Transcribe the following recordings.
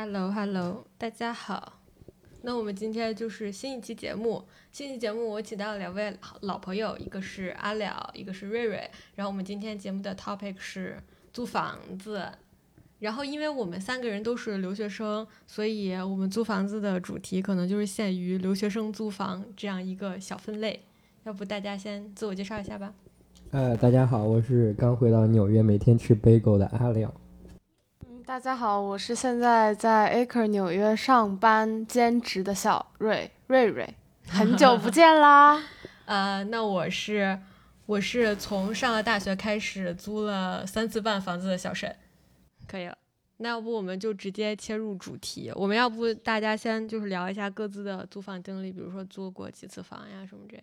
Hello，Hello，大家好。那我们今天就是新一期节目，新一期节目我请到了两位老朋友，一个是阿了，一个是瑞瑞。然后我们今天节目的 topic 是租房子。然后因为我们三个人都是留学生，所以我们租房子的主题可能就是限于留学生租房这样一个小分类。要不大家先自我介绍一下吧。呃，大家好，我是刚回到纽约，每天吃 bagel 的阿亮。嗯，大家好，我是现在在 Acre 纽约上班兼职的小瑞瑞瑞，很久不见啦。呃，那我是我是从上了大学开始租了三次半房子的小沈，可以了。那要不我们就直接切入主题，我们要不大家先就是聊一下各自的租房经历，比如说租过几次房呀什么这。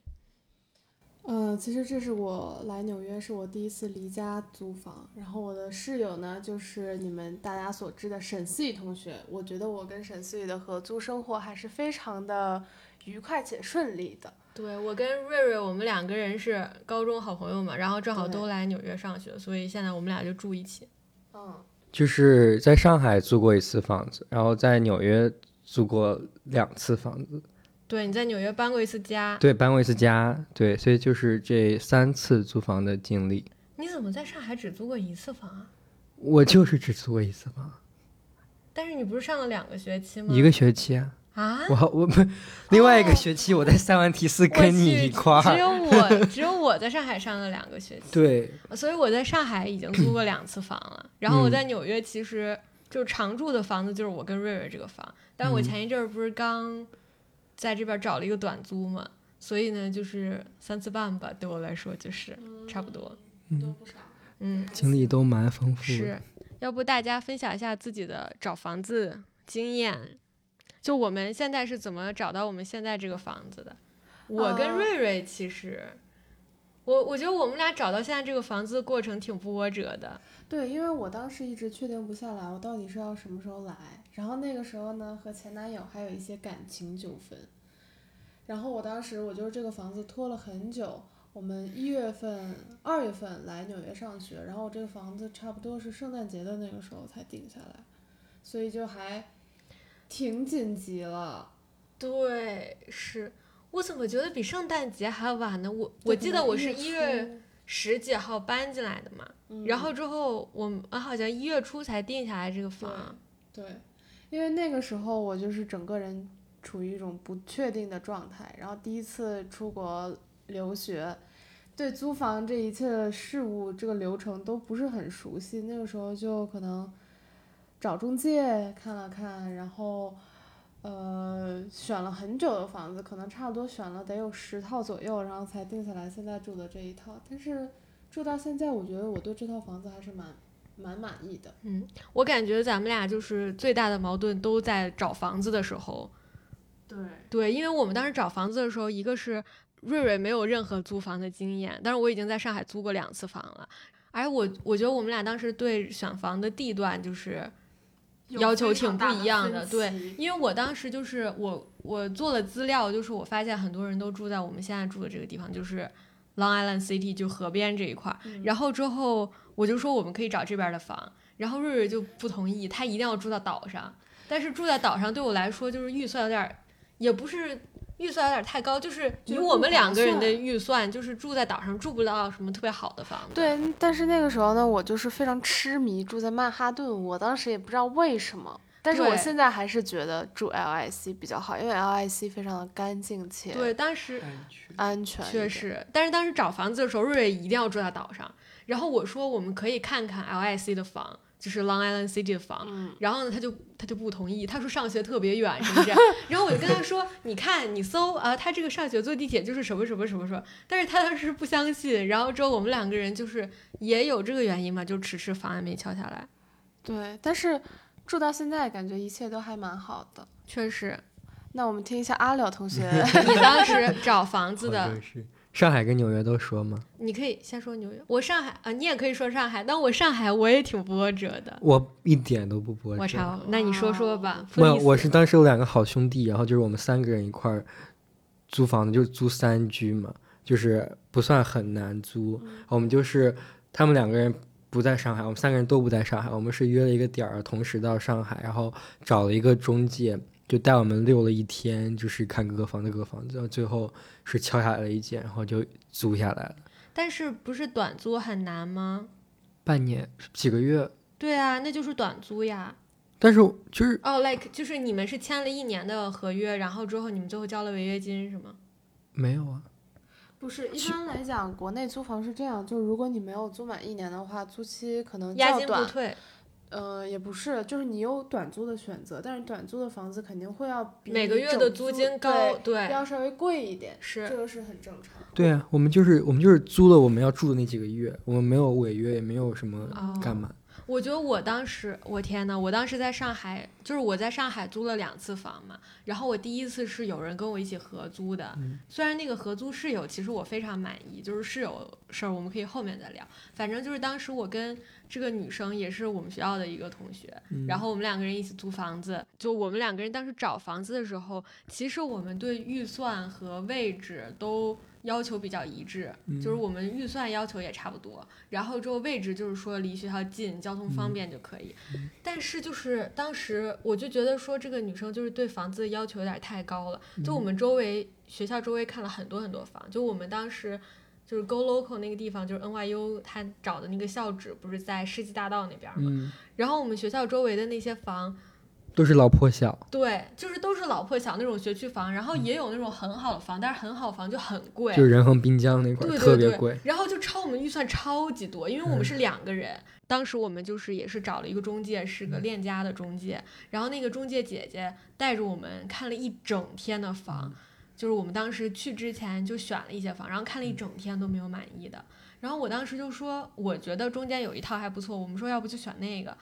嗯，其实这是我来纽约是我第一次离家租房，然后我的室友呢就是你们大家所知的沈思雨同学。我觉得我跟沈思雨的合租生活还是非常的愉快且顺利的。对我跟瑞瑞，我们两个人是高中好朋友嘛，然后正好都来纽约上学，所以现在我们俩就住一起。嗯，就是在上海租过一次房子，然后在纽约租过两次房子。对，你在纽约搬过一次家。对，搬过一次家。对，所以就是这三次租房的经历。你怎么在上海只租过一次房啊？我就是只租过一次房。但是你不是上了两个学期吗？一个学期啊。啊？我我不，另外一个学期我在塞万提斯跟你一块儿。只有我，只有我在上海上了两个学期。对。所以我在上海已经租过两次房了。然后我在纽约其实就常住的房子就是我跟瑞瑞这个房。但我前一阵儿不是刚。在这边找了一个短租嘛，所以呢，就是三次半吧，对我来说就是差不多，都不少，嗯，经历都蛮丰富。是，要不大家分享一下自己的找房子经验？就我们现在是怎么找到我们现在这个房子的？我跟瑞瑞其实，我我觉得我们俩找到现在这个房子的过程挺波折的。对，因为我当时一直确定不下来，我到底是要什么时候来。然后那个时候呢，和前男友还有一些感情纠纷。然后我当时我就是这个房子拖了很久，我们一月份、二月份来纽约上学，然后我这个房子差不多是圣诞节的那个时候才定下来，所以就还挺紧急了。对，是我怎么觉得比圣诞节还晚呢？我我记得我是一月十几号搬进来的嘛，然后之后我们好像一月初才定下来这个房。对。因为那个时候我就是整个人处于一种不确定的状态，然后第一次出国留学，对租房这一切的事物这个流程都不是很熟悉。那个时候就可能找中介看了看，然后呃选了很久的房子，可能差不多选了得有十套左右，然后才定下来现在住的这一套。但是住到现在，我觉得我对这套房子还是蛮。蛮满意的，嗯，我感觉咱们俩就是最大的矛盾都在找房子的时候，对。对，因为我们当时找房子的时候，一个是瑞瑞没有任何租房的经验，但是我已经在上海租过两次房了，而我我觉得我们俩当时对选房的地段就是要求挺不一样的，对，因为我当时就是我我做了资料，就是我发现很多人都住在我们现在住的这个地方，就是 Long Island City 就河边这一块儿，然后之后。我就说我们可以找这边的房，然后瑞瑞就不同意，他一定要住到岛上。但是住在岛上对我来说就是预算有点，也不是预算有点太高，就是以我们两个人的预算，就是住在岛上住不到什么特别好的房子。对，但是那个时候呢，我就是非常痴迷住在曼哈顿，我当时也不知道为什么，但是我现在还是觉得住 LIC 比较好，因为 LIC 非常的干净且对，当时安全，确实。但是当时找房子的时候，瑞瑞一定要住在岛上。然后我说我们可以看看 LIC 的房，就是 Long Island City 的房。然后呢，他就他就不同意，他说上学特别远，是不是？然后我就跟他说，你看你搜啊，他这个上学坐地铁就是什么什么什么什么。但是他当时不相信。然后之后我们两个人就是也有这个原因嘛，就迟迟房还没敲下来。对，但是住到现在感觉一切都还蛮好的，确实。那我们听一下阿廖同学 你当时找房子的。上海跟纽约都说吗？你可以先说纽约，我上海啊，你也可以说上海。但我上海我也挺波折的，我一点都不波折。我操，那你说说吧。没有，我是当时有两个好兄弟，然后就是我们三个人一块儿租房子，就是租三居嘛，就是不算很难租。我们就是他们两个人不在上海，我们三个人都不在上海，我们是约了一个点儿，同时到上海，然后找了一个中介，就带我们溜了一天，就是看各个房子各个房子，最后是敲下来了一间，然后就租下来了。但是不是短租很难吗？半年几个月，对啊，那就是短租呀。但是就是哦、l i k e 就是你们是签了一年的合约，然后之后你们最后交了违约金是吗？没有啊，不是，一般来讲，国内租房是这样，就是如果你没有租满一年的话，租期可能押金不。退，呃，也不是，就是你有短租的选择，但是短租的房子肯定会要比每个月的租金高，对对，要稍微贵一点，是这个是很正常。对啊，我们就是我们就是租了我们要住的那几个月，我们没有违约，也没有什么哦干嘛。我觉得我当时，我天呐，我当时在上海，就是我在上海租了两次房嘛，然后我第一次是有人跟我一起合租的，虽然那个合租室友其实我非常满意，就是室友事儿我们可以后面再聊，反正就是当时我跟这个女生也是我们学校的一个同学，然后我们两个人一起租房子，就我们两个人当时找房子的时候，其实我们对预算和位置都要求比较一致，就是我们预算要求也差不多，然后之后位置就是说离学校近，交通方便就可以。但是就是当时我就觉得说这个女生就是对房子的要求有点太高了，就我们周围学校周围看了很多很多房，就我们当时。就是 Go Local 那个地方，就是 NYU 他找的那个校址，不是在世纪大道那边吗？嗯，然后我们学校周围的那些房，都是老破小。对，就是都是老破小那种学区房，然后也有那种很好的房，但是很好房就很贵，就是仁恒滨江那块儿对对对特别贵，然后就超我们预算超级多，因为我们是两个人。当时我们就是也是找了一个中介，是个链家的中介，然后那个中介姐姐带着我们看了一整天的房，就是我们当时去之前就选了一些房，然后看了一整天都没有满意的。然后我当时就说，我觉得中间有一套还不错，我们说要不就选那个。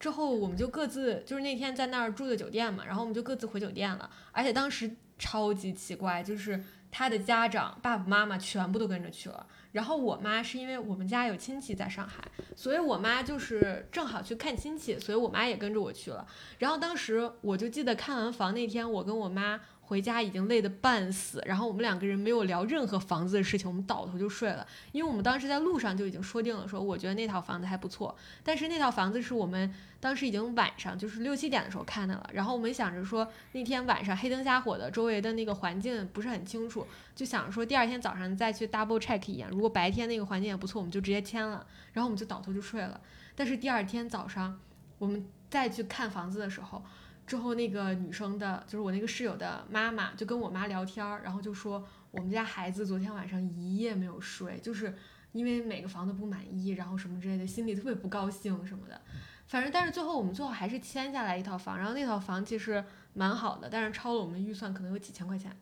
之后我们就各自就是那天在那儿住的酒店嘛，然后我们就各自回酒店了。而且当时超级奇怪，就是他的家长爸爸妈妈全部都跟着去了。然后我妈是因为我们家有亲戚在上海，所以我妈就是正好去看亲戚，所以我妈也跟着我去了。然后当时我就记得看完房那天，我跟我妈回家已经累得半死，然后我们两个人没有聊任何房子的事情，我们倒头就睡了，因为我们当时在路上就已经说定了，说我觉得那套房子还不错，但是那套房子是我们当时已经晚上就是六七点的时候看的了，然后我们想着说那天晚上黑灯瞎火的，周围的那个环境不是很清楚，就想着说第二天早上再去 double check 一眼，如果白天那个环境也不错，我们就直接签了，然后我们就倒头就睡了。但是第二天早上我们再去看房子的时候，之后那个女生的，就是我那个室友的妈妈，就跟我妈聊天儿，然后就说我们家孩子昨天晚上一夜没有睡，就是因为每个房子不满意，然后什么之类的，心里特别不高兴什么的。反正但是最后我们最后还是签下来一套房，然后那套房其实蛮好的，但是超了我们的预算可能有几千块钱，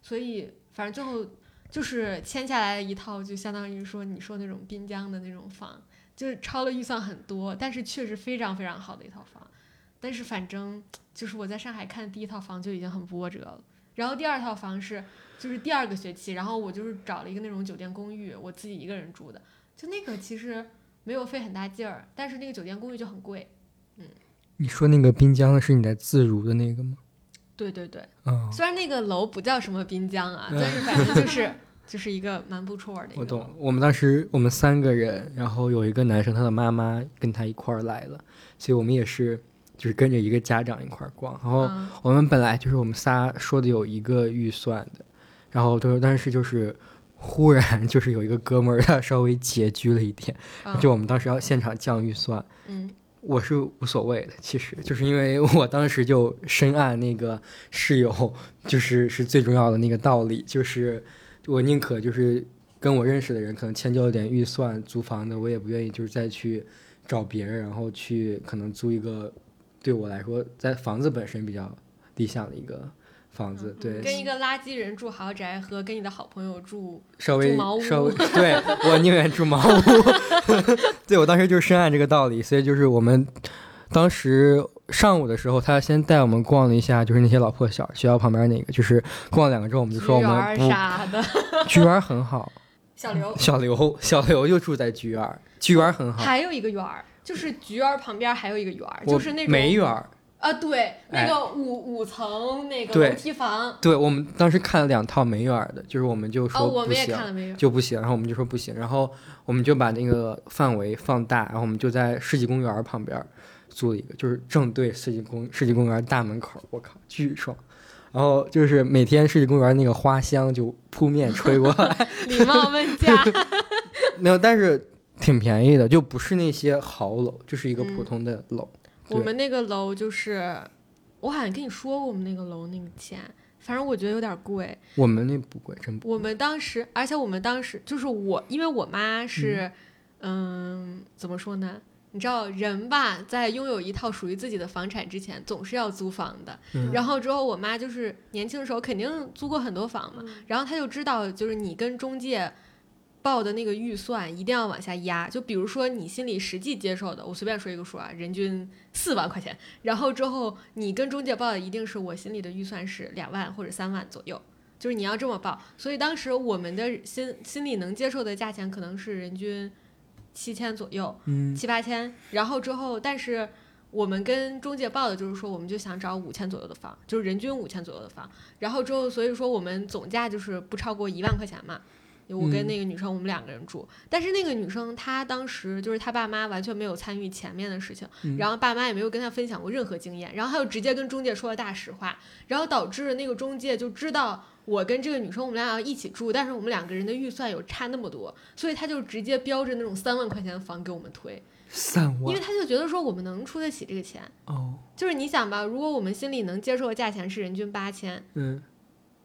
所以反正最后就是签下来一套，就相当于说你说那种滨江的那种房，就是超了预算很多，但是确实非常非常好的一套房。但是反正就是我在上海看的第一套房就已经很波折了，然后第二套房是就是第二个学期，然后我就是找了一个那种酒店公寓，我自己一个人住的，就那个其实没有费很大劲儿，但是那个酒店公寓就很贵。嗯你说那个滨江的是你在自如的那个吗？对对对，啊、虽然那个楼不叫什么滨江啊，但是反正就是就是一个蛮不错的一个。我懂。我们当时我们三个人，然后有一个男生，他的妈妈跟他一块儿来了，所以我们也是就是跟着一个家长一块儿逛。然后嗯我们本来就是我们仨说的有一个预算的，然后都但是就是忽然就是有一个哥们儿他稍微拮据了一点，嗯就我们当时要现场降预算。嗯我是无所谓的，其实就是因为我当时就深谙那个室友就是是最重要的那个道理，就是我宁可就是跟我认识的人可能迁就一点预算租房的，我也不愿意就是再去找别人，然后去可能租一个对我来说在房子本身比较理想的一个房子，对，跟一个垃圾人住豪宅和跟你的好朋友住，稍微稍微 对我宁愿住茅屋。对我当时就是深谙这个道理，所以就是我们当时上午的时候，他先带我们逛了一下，就是那些老破小学校旁边那个，就是逛了两个之后，我们就说我们不啥的，菊园很好，小刘。小刘小刘就住在菊园，菊园很好，还有一个园儿，就是菊园儿旁边还有一个园儿，就是那种梅园儿啊，对，那哎个五五层那个楼梯房，对我们当时看了两套梅园儿的，就是我们就哦，说我们也不行？就不行，然后我们就说不行，然后我们就把那个范围放大，然后我们就在世纪公园儿旁边儿租了一个，就是正对世纪公世纪公园儿大门口儿，我靠，巨爽。然后就是每天世纪公园儿那个花香就扑面吹过来，礼貌问价，没有，但是挺便宜的，就不是那些好楼，就是一个普嗯通的楼。我们那个楼就是，我好像跟你说过我们那个楼那个钱，反正我觉得有点贵。我们那不贵，真不贵。我们当时，而且我们当时就是我，因为我妈是，嗯怎么说呢？你知道人吧，在拥有一套属于自己的房产之前，总是要租房的。嗯然后之后，我妈就是年轻的时候肯定租过很多房嘛，然后她就知道，就是你跟中介报的那个预算一定要往下压。就比如说你心里实际接受的，我随便说一个数啊，人均四万块钱，然后之后你跟中介报的一定是我心里的预算是两万或者三万左右。就是你要这么报，所以当时我们的心心里能接受的价钱可能是人均七千左右，嗯，七八千，然后之后，但是我们跟中介报的就是说，我们就想找五千左右的房，就是人均五千左右的房，然后之后，所以说我们总价就是不超过一万块钱嘛。我跟嗯。那个女生，我们两个人住，但是那个女生她当时就是她爸妈完全没有参与前面的事情，嗯。然后爸妈也没有跟她分享过任何经验，然后她就直接跟中介说了大实话，然后导致那个中介就知道我跟这个女生我们俩要一起住，但是我们两个人的预算有差那么多，所以他就直接标着那种三万块钱的房给我们推，三万？因为他就觉得说我们能出得起这个钱。哦，就是你想吧，如果我们心里能接受的价钱是人均八千，嗯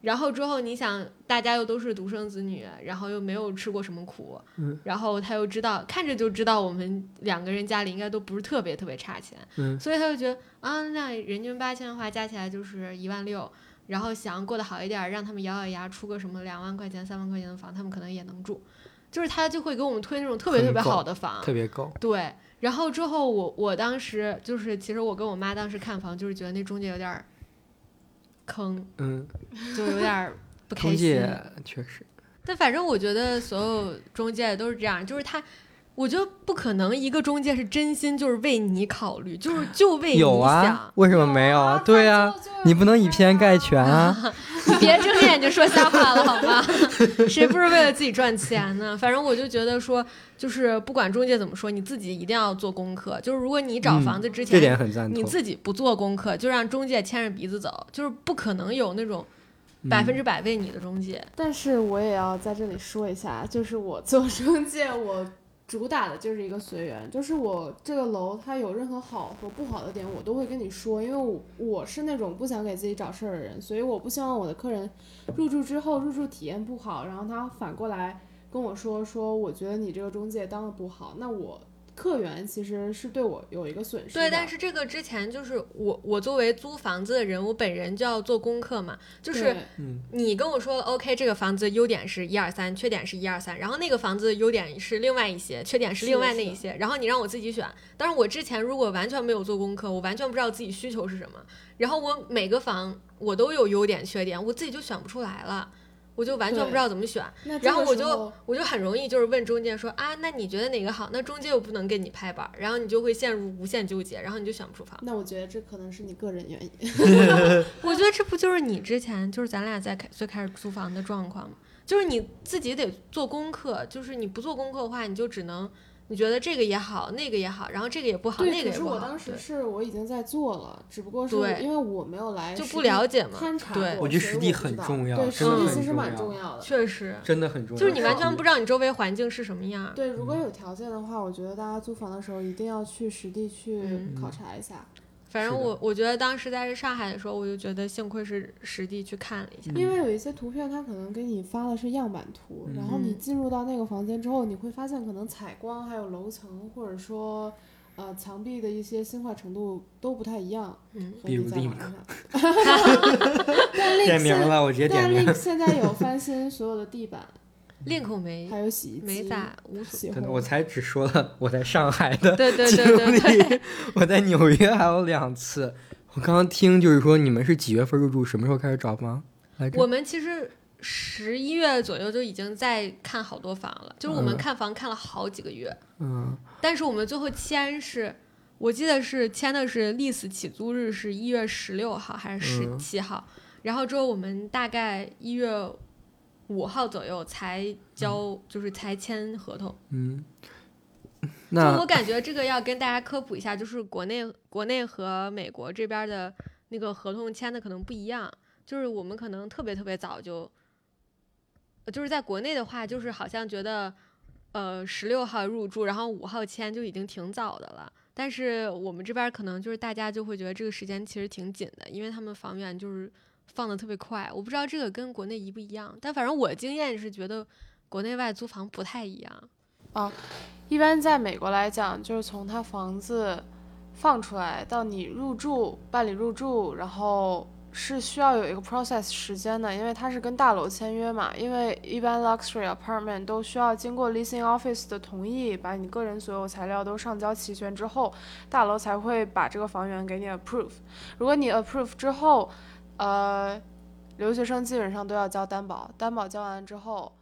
然后之后你想大家又都是独生子女，然后又没有吃过什么苦，嗯然后他又知道看着就知道我们两个人家里应该都不是特别特别差钱，嗯所以他就觉得啊，那人均八千的话加起来就是一万六。然后想过得好一点，让他们咬咬牙出个什么两万块钱、三万块钱的房，他们可能也能住。就是他就会给我们推那种特别特别好的房，特别高。对，然后之后我我当时就是，其实我跟我妈当时看房，就是觉得那中介有点儿坑，嗯，就有点不开心。中介确实，但反正我觉得所有中介都是这样，就是他，我觉得不可能一个中介是真心就是为你考虑，就是就为你有啊想，。为什么没有啊？对啊，你不能以偏概全啊。你别睁眼睛说瞎话了好吗？谁不是为了自己赚钱呢？反正我就觉得说，就是不管中介怎么说，你自己一定要做功课。就是如果你找嗯房子之前，这点很赞你。自己不做功课，就让中介牵着鼻子走，就是不可能有那种百分之百为你的中介。但是我也要在这里说一下，就是我做中介，我主打的就是一个随缘，就是我这个楼它有任何好和不好的点，我都会跟你说，因为我我是那种不想给自己找事儿的人，所以我不希望我的客人入住之后入住体验不好，然后他反过来跟我说说，我觉得你这个中介当的不好，那我客源其实是对我有一个损失。对，但是这个之前就是我，我作为租房子的人，我本人就要做功课嘛。就是你跟我说，OK，这个房子优点是一二三，缺点是一二三，然后那个房子优点是另外一些，缺点是另外那一些，然后你让我自己选。但是我之前如果完全没有做功课，我完全不知道自己需求是什么，然后我每个房我都有优点缺点，我自己就选不出来了，我就完全不知道怎么选。然后我就我就很容易就是问中介说啊，那你觉得哪个好？那中介又不能给你拍板，然后你就会陷入无限纠结，然后你就选不出房。那我觉得这可能是你个人原因。我觉得这不就是你之前就是咱俩在开最开始租房的状况吗？就是你自己得做功课，就是你不做功课的话，你就只能你觉得这个也好，那个也好，然后这个也不好，那个也不好，可是我当时是我已经在做了，只不过是对因为我没有来就不实地了解嘛。勘察对过我觉得实地所以不知道很重要对，实地其实蛮重要的。确实，真的很重要。就是你完全不知道你周围环境是什么样。对，如果有条件的话，我觉得大家租房的时候一定要去实地去嗯考察一下，反正我我觉得当时在上海的时候，我就觉得幸亏是实地去看了一下。嗯因为有一些图片它可能给你发的是样板图，然后你嗯进入到那个房间之后，你会发现可能采光还有楼层或者说呃墙壁的一些新化程度都不太一样，嗯，和比如你在 Link 网上。但 Link 点名现了，我直接点但名。Link 现在有翻新所有的地板，link 我没还有洗衣机，没咋无所。洗真的，烘我才只说了我在上海的对对经对对对，历，我在纽约还有两次。我刚刚听就是说你们是几月份入住，什么时候开始找房来？我们其实十一月左右就已经在看好多房了，就是我们嗯看房看了好几个月，嗯，但是我们最后签是我记得是签的是 lease 起租日是一月十六号还是十嗯七号，然后之后我们大概一月五号左右才交，就是才签合同。嗯，就那我感觉这个要跟大家科普一下，就是国内国内和美国这边的那个合同签的可能不一样，就是我们可能特别特别早就，呃就是在国内的话，就是好像觉得，呃，十六号入住，然后五号签就已经挺早的了。但是我们这边可能就是大家就会觉得这个时间其实挺紧的，因为他们房源就是放的特别快。我不知道这个跟国内一不一样，但反正我经验是觉得国内外租房不太一样。啊一般在美国来讲，就是从他房子放出来到你入住、办理入住，然后是需要有一个 process 时间的，因为它是跟大楼签约嘛。因为一般 luxury apartment 都需要经过 leasing office 的同意，把你个人所有材料都上交齐全之后，大楼才会把这个房源给你 approve。如果你 approve 之后，呃，留学生基本上都要交担保，担保交完之后，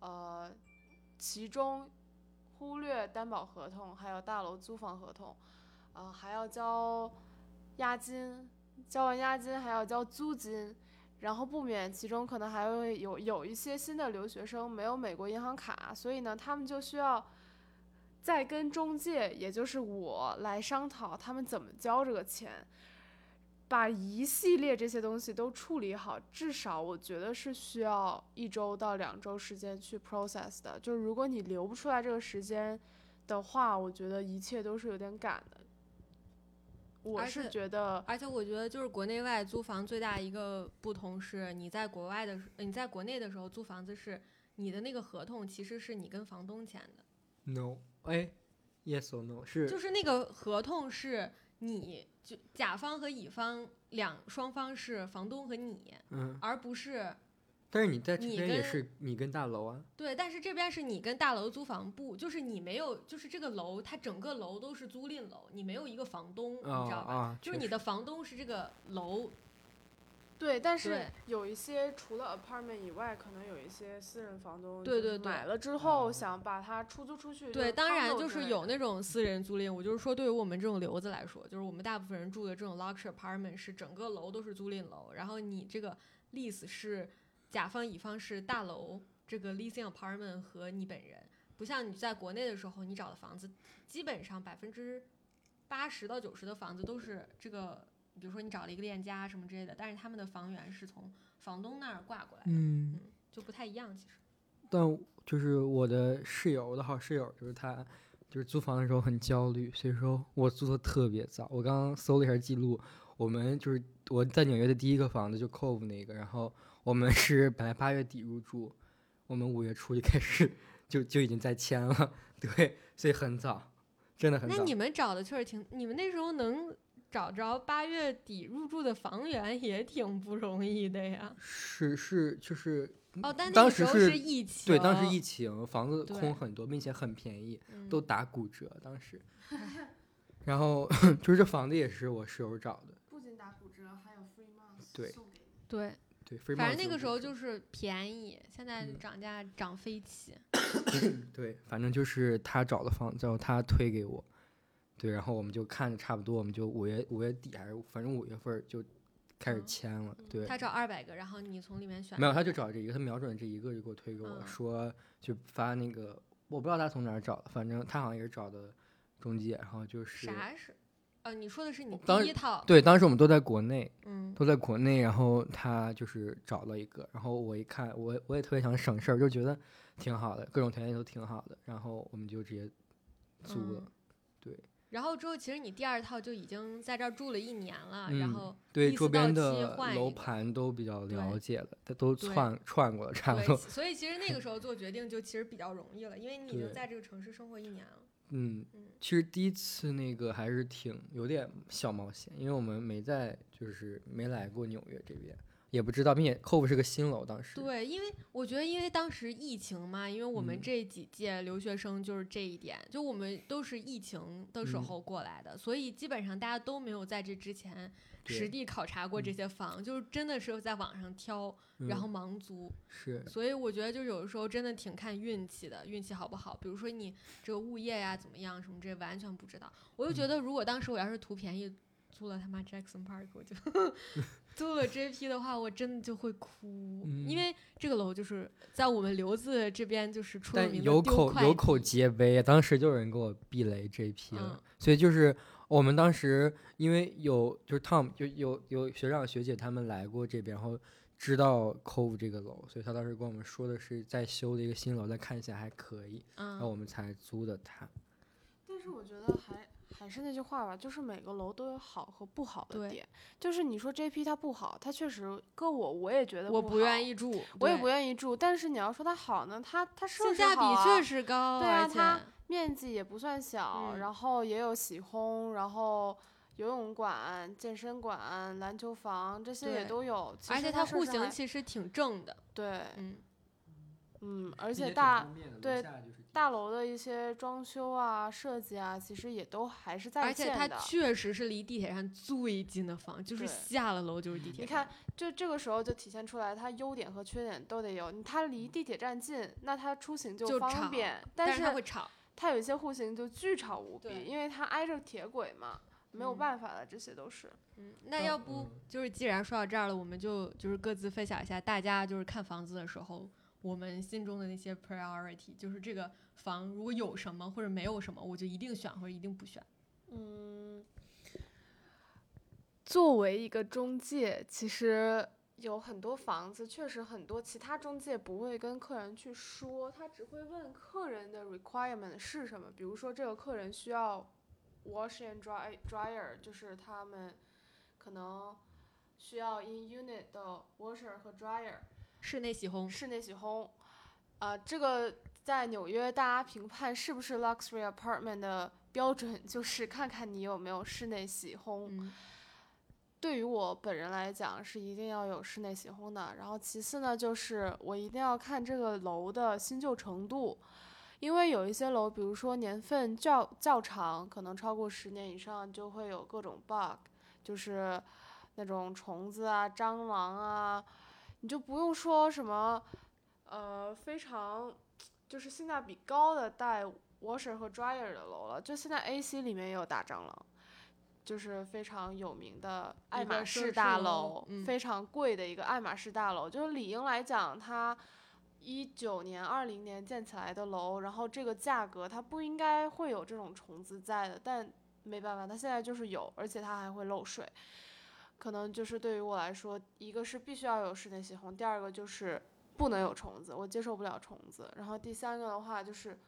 呃，其中忽略担保合同，还有大楼租房合同，呃，还要交押金，交完押金还要交租金，然后不免其中可能还会有有一些新的留学生没有美国银行卡，所以呢，他们就需要再跟中介，也就是我来商讨他们怎么交这个钱。把一系列这些东西都处理好，至少我觉得是需要一周到两周时间去 process 的。就是如果你留不出来这个时间的话，我觉得一切都是有点赶的。我是觉得，而且我觉得，就是国内外租房最大一个不同是，你在国外的你在国内的时候租房子是你的那个合同，其实是你跟房东签的，no，哎，yes or no 是就是那个合同是你就甲方和乙方两双方是房东和你，嗯，而不是但是你在这你边也跟是你跟大楼啊，对，但是这边是你跟大楼租房部，就是你没有，就是这个楼它整个楼都是租赁楼，你没有一个房东，你知啊道吧？啊，就是你的房东是这个楼，对，但是有一些除了 apartment 以外，可能有一些私人房东，对对对买了之后啊想把它出租出去。对，当然就是有那那种私人租赁，我就是说，对于我们这种留子来说，就是我们大部分人住的这种 luxury apartment 是整个楼都是租赁楼，然后你这个 lease 是甲方乙方是大楼这个 leasing apartment 和你本人，不像你在国内的时候，你找的房子基本上百分之八十到九十的房子都是这个，比如说你找了一个链家什么之类的，但是他们的房源是从房东那儿挂过来的，嗯，就不太一样，其实。但就是我的室友，我的好室友，就是他，就是租房的时候很焦虑，所以说我租的特别早。我刚刚搜了一下记录，我们就是我在纽约的第一个房子就 Cove 那个，然后我们是 本来八月底入住，我们五月初就开始就就已经在签了，对，所以很早，真的很早。那你们找的确实挺，你们那时候能找着八月底入住的房源也挺不容易的呀。是是就是哦，但那当时个时候是疫情，对，当时疫情，房子空很多，并且很便宜，嗯都打骨折当时。然后 就是这房子也是我室友找的，不仅打骨折，还有 free month 对送给你。对，对，非反正那个时候就是便宜，现在嗯涨价涨飞起。对，反正就是他找的房子，然后他推给我，对，然后我们就看着差不多，我们就五月五月底还是反正五月份就开始嗯签了，对，他找二百个，然后你从里面选。没有他就找这一个，他瞄准这一个就给我推给我、嗯说，就发那个我不知道他从哪儿找的，反正他好像也是找的中介，然后就是啥是？哦，你说的是你第一套，对，当时我们都在国内，嗯，都在国内，然后他就是找了一个，然后我一看，我我也特别想省事儿，就觉得挺好的，各种条件都挺好的，然后我们就直接租了。嗯然后之后，其实你第二套就已经在这儿住了一年了，然嗯后对周边的楼盘都比较了解了，他都串串过了，差不对，多。所以其实那个时候做决定就其实比较容易了，因为你已经在这个城市生活一年了。嗯嗯，其实第一次那个还是挺有点小冒险，因为我们没在就是没来过纽约这边，也不知道，并且 Cove 是个新楼，当时对，因为我觉得，因为当时疫情嘛，因为我们嗯这几届留学生就是这一点，就我们都是疫情的时嗯候过来的，所以基本上大家都没有在这之前实地考察过这些房，就是真的是在网上挑，嗯然后盲租。是所以我觉得，就有的时候真的挺看运气的，运气好不好。比如说你这个物业呀怎么样，什么这完全不知道。我就觉嗯得，如果当时我要是图便宜，租了他妈 Jackson Park，我就 租了 JP 的话，我真的就会哭，嗯。因为这个楼就是在我们留子这边就是出了但名的有口丢快有口递皆碑，当时就有人给我避雷 JP 了，嗯。所以就是我们当时因为有就是 Tom 就有有学长学姐他们来过这边，然后知道 Cove 这个楼，所以他当时跟我们说的是在修的一个新楼，但看起来还可以，然后嗯，我们才租的它。但是我觉得还还是那句话吧，就是每个楼都有好和不好的点。就是你说 JP 它不好，它确实搁我我也觉得不我不愿，意住，我也不愿意住。但是你要说它好呢，它它设性价比确实高，对啊它面积也不算小，嗯然后也有洗烘，然后游泳馆、健身馆、篮球房这些也都有。而且它户型其实挺正的，对，嗯，嗯，而且大对大楼的一些装修啊、设计啊，其实也都还是在而且它线的。确实是离地铁站最近的房，就是下了楼就是地铁你。看，就这个时候就体现出来，它优点和缺点都得有。它离地铁站近，那它出行就方便，但是它会吵，它有一些户型就巨吵无比，因为它挨着铁轨嘛，没有嗯办法的，这些都是。嗯，那要不嗯就是既然说到这儿了，我们就就是各自分享一下，大家就是看房子的时候，我们心中的那些 priority，就是这个房如果有什么或者没有什么，我就一定选或者一定不选。嗯，作为一个中介，其实有很多房子，确实很多其他中介不会跟客人去说，他只会问客人的 requirement 是什么。比如说，这个客人需要 wash and dry dryer，就是他们可能需要 in unit 的 washer 和 dryer。室内洗烘，室内洗烘，啊、这个在纽约大家评判是不是 luxury apartment 的标准，就是看看你有没有室内洗烘。嗯，对于我本人来讲，是一定要有室内洗烘的。然后其次呢，就是我一定要看这个楼的新旧程度，因为有一些楼，比如说年份较较长，可能超过十年以上，就会有各种 bug，就是那种虫子啊、蟑螂啊，你就不用说什么，呃，非常就是性价比高的带 washer 和 dryer 的楼了，就现在 AC 里面也有大蟑螂。就是非常有名的爱马仕大楼楼，嗯非常贵的一个爱马仕大楼。就是理应来讲，它一九年、二零年建起来的楼，然后这个价格它不应该会有这种虫子在的，但没办法，它现在就是有，而且它还会漏水。可能就是对于我来说，一个是必须要有室内洗烘，第二个就是不能有虫子，我接受不了虫子。然后第三个的话就是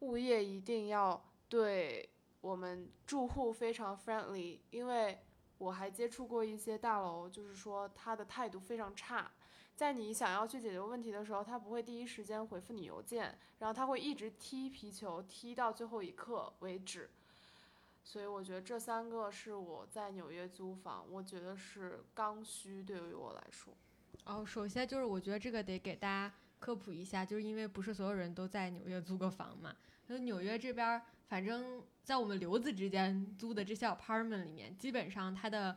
物业一定要对我们住户非常 friendly，因为我还接触过一些大楼，就是说他的态度非常差，在你想要去解决问题的时候，他不会第一时间回复你邮件，然后他会一直踢皮球，踢到最后一刻为止。所以我觉得这三个是我在纽约租房，我觉得是刚需，对于我来说。哦，首先就是我觉得这个得给大家科普一下，就是因为不是所有人都在纽约租过房嘛。那纽约这边，反正在我们留子之间租的这些 apartment 里面，基本上它的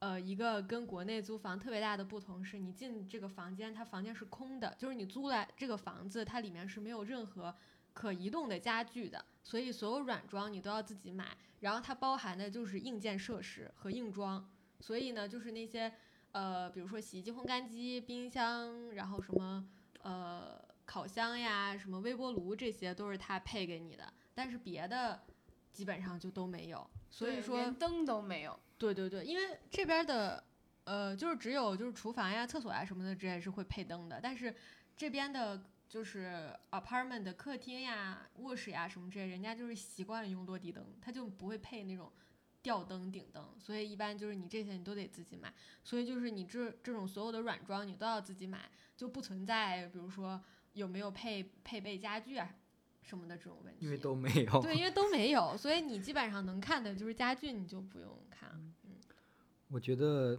呃一个跟国内租房特别大的不同是，你进这个房间，它房间是空的，就是你租来这个房子，它里面是没有任何可移动的家具的，所以所有软装你都要自己买，然后它包含的就是硬件设施和硬装，所以呢，就是那些呃，比如说洗衣机、烘干机、冰箱，然后什么呃烤箱呀、什么微波炉，这些都是它配给你的，但是别的基本上就都没有。所以说，连灯都没有。对对对，因为这边的呃，就是只有就是厨房呀、厕所呀什么的，这些是会配灯的，但是这边的。就是 apartment 的客厅呀、卧室呀什么之类，人家就是习惯用落地灯，他就不会配那种吊灯、顶灯，所以一般就是你这些你都得自己买。所以就是你这这种所有的软装你都要自己买，就不存在比如说有没有配配备家具啊什么的这种问题。因为都没有。对，因为都没有，所以你基本上能看的就是家具，你就不用看嗯。我觉得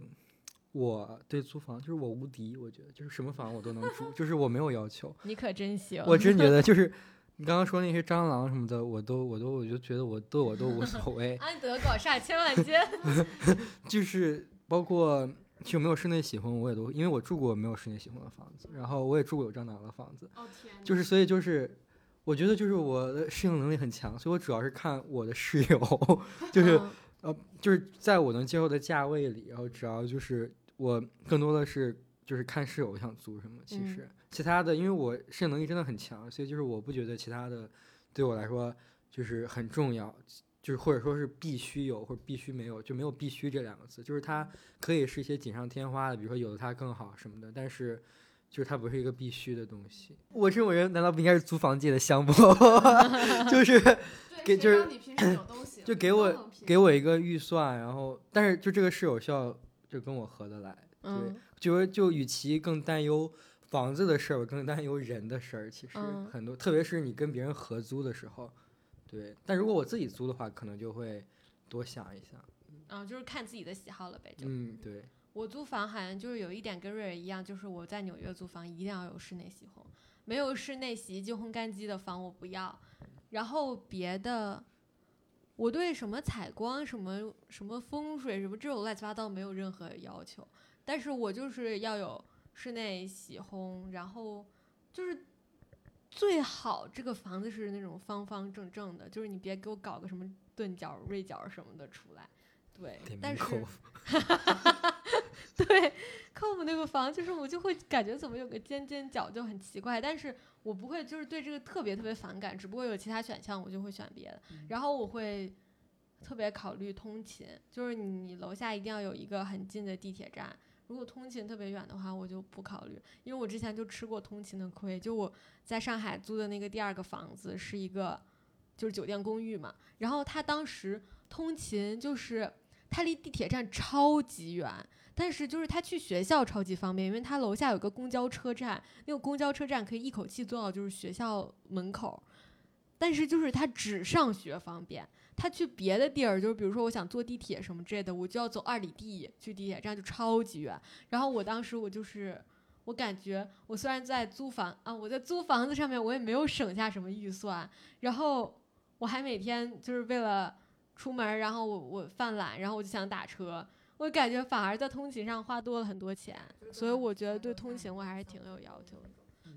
我对租房就是我无敌，我觉得就是什么房我都能住，就是我没有要求。你可真行。我真觉得 就是你刚刚说那些蟑螂什么的，我都我都我就觉得我对我都无所谓。安得广厦千万间。就是包括有没有室内喜欢，我也都因为我住过没有室内喜欢的房子，然后我也住过有蟑螂的房子。哦天就是所以就是。我觉得就是我的适应能力很强，所以我主要是看我的室友，就是嗯呃，就是在我能接受的价位里，然后只要就是我更多的是就是看室友想租什么，其实、其他的，因为我适应能力真的很强，所以就是我不觉得其他的对我来说就是很重要，就是或者说是必须有或者必须没有，就没有必须这两个字，就是它可以是一些锦上添花的，比如说有的它更好什么的，但是。就是它不是一个必须的东西。我这种人难道不应该是租房界的香饽饽？就是给就是就给我给我一个预算，然后但是就这个室友需要就跟我合得来，对，嗯就是就与其更担忧房子的事儿，我更担忧人的事儿。其实嗯很多，特别是你跟别人合租的时候，对。但如果我自己租的话，可能就会多想一想。嗯，就是看自己的喜好了呗。就、嗯，对，我租房好像就是有一点跟瑞瑞一样，就是我在纽约租房一定要有室内洗烘，没有室内洗衣机、烘干机的房我不要。然后别的，我对什么采光、什么什么风水、什么这种乱七八糟没有任何要求，但是我就是要有室内洗烘，然后就是最好这个房子是那种方方正正的，就是你别给我搞个什么钝角、锐角什么的出来。对，但是。对，科姆那个房，就是我就会感觉怎么有个尖尖角就很奇怪，但是我不会就是对这个特别特别反感，只不过有其他选项我就会选别的，然后我会特别考虑通勤，就是你楼下一定要有一个很近的地铁站。如果通勤特别远的话，我就不考虑，因为我之前就吃过通勤的亏。就我在上海租的那个第二个房子是一个就是酒店公寓嘛，然后他当时通勤就是它离地铁站超级远，但是就是他去学校超级方便，因为他楼下有个公交车站，那个公交车站可以一口气坐到就是学校门口。但是就是他只上学方便，他去别的地儿，就是比如说我想坐地铁什么之类的，我就要走二里地去地铁站，就超级远。然后我当时我就是，我感觉我虽然在租房啊，我在租房子上面我也没有省下什么预算，然后我还每天就是为了出门，然后我我犯懒，然后我就想打车，我感觉反而在通勤上花多了很多钱，所以我觉得对通勤我还是挺有要求的。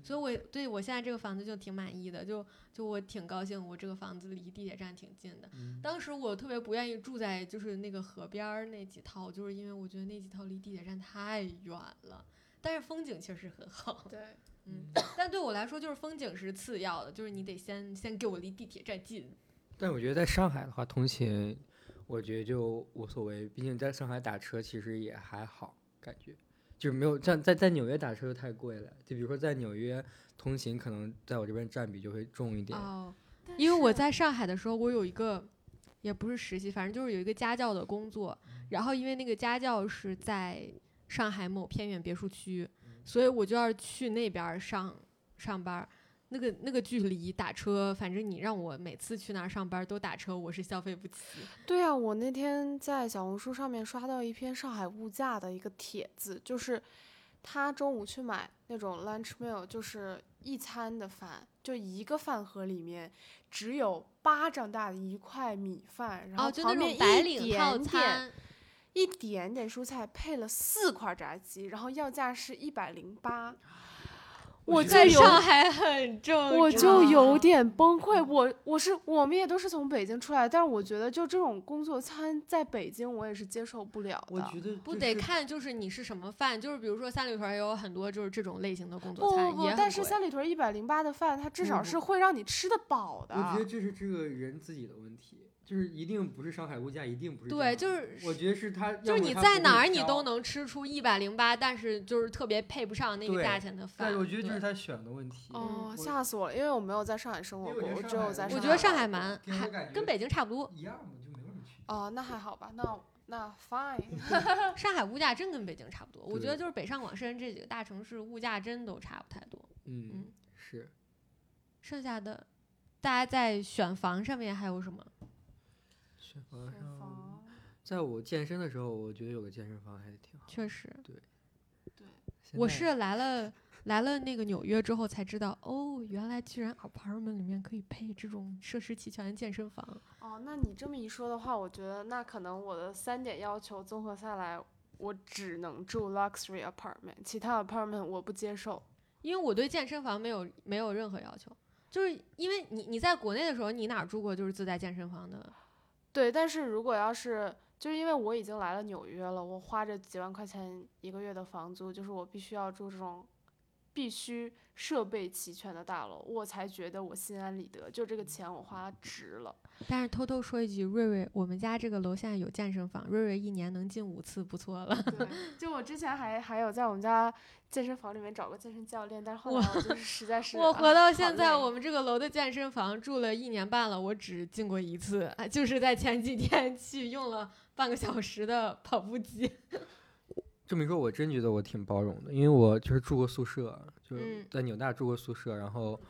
所以我对我现在这个房子就挺满意的，就就我挺高兴，我这个房子离地铁站挺近的。当时我特别不愿意住在就是那个河边儿那几套，就是因为我觉得那几套离地铁站太远了，但是风景确实很好。对，嗯，但对我来说就是风景是次要的，就是你得先先给我离地铁站近。但我觉得在上海的话，通勤我觉得就无所谓，毕竟在上海打车其实也还好，感觉就是没有像在在纽约打车就太贵了。就比如说在纽约通勤，可能在我这边占比就会重一点。哦，因为我在上海的时候，我有一个也不是实习，反正就是有一个家教的工作。然后因为那个家教是在上海某偏远别墅区，所以我就要去那边上上班儿。那个那个距离打车，反正你让我每次去那儿上班都打车，我是消费不起。对啊，我那天在小红书上面刷到一篇上海物价的一个帖子，就是他中午去买那种 lunch meal，就是一餐的饭，就一个饭盒里面只有巴掌大的一块米饭，然后哦，就那旁边种白一领套点点餐，一点点蔬菜，配了四块炸鸡，然后要价是一百零八。我就觉得有上海很正我就有点崩溃。我我是我们也都是从北京出来，但是我觉得就这种工作餐在北京我也是接受不了的。我觉得不就是得看就是你是什么饭，就是比如说三里屯儿也有很多就是这种类型的工作不餐，不，不不但是三里屯一百零八的饭，它至少是会让你吃得饱的。我觉得这是这个人自己的问题，就是一定不是上海物价，一定不是对，就是我觉得是他，就是你在哪儿你都。能吃出一百零八，但是就是特别配不上那个价钱的饭。对我觉得就是他选的问题。哦，吓死我了！因为我没有在上海生活过，我我觉得上海我只有在上海。觉得上海蛮还跟北京差不多，一样嘛，就没有什么区别。哦，那还好吧，那那 fine。上海物价真跟北京差不多。我觉得就是北上广深这几个大城市物价真都差不太多。嗯嗯，是。剩下的，大家在选房上面还有什么？选房选上，房在我健身的时候，我觉得有个健身房还挺好。确实，对，对我是来了来了那个纽约之后才知道，哦，原来居然 apartment 里面可以配这种设施齐全的健身房。哦，那你这么一说的话，我觉得那可能我的三点要求综合下来，我只能住 luxury apartment，其他 apartment 我不接受。因为我对健身房没有没有任何要求，就是因为你你在国内的时候，你哪住过就是自带健身房的？对，但是如果要是就是因为我已经来了纽约了，我花着几万块钱一个月的房租，就是我必须要住这种必须设备齐全的大楼，我才觉得我心安理得，就这个钱我花值了。但是偷偷说一句，瑞瑞，我们家这个楼下有健身房，瑞瑞一年能进五次，不错了。对，就我之前还还有在我们家健身房里面找个健身教练，但是后来我就是实在是我活到现在，我们这个楼的健身房住了一年半了，我只进过一次，啊就是在前几天去用了半个小时的跑步机。这么一说，我真觉得我挺包容的，因为我就是住过宿舍，就是嗯在纽大住过宿舍，然后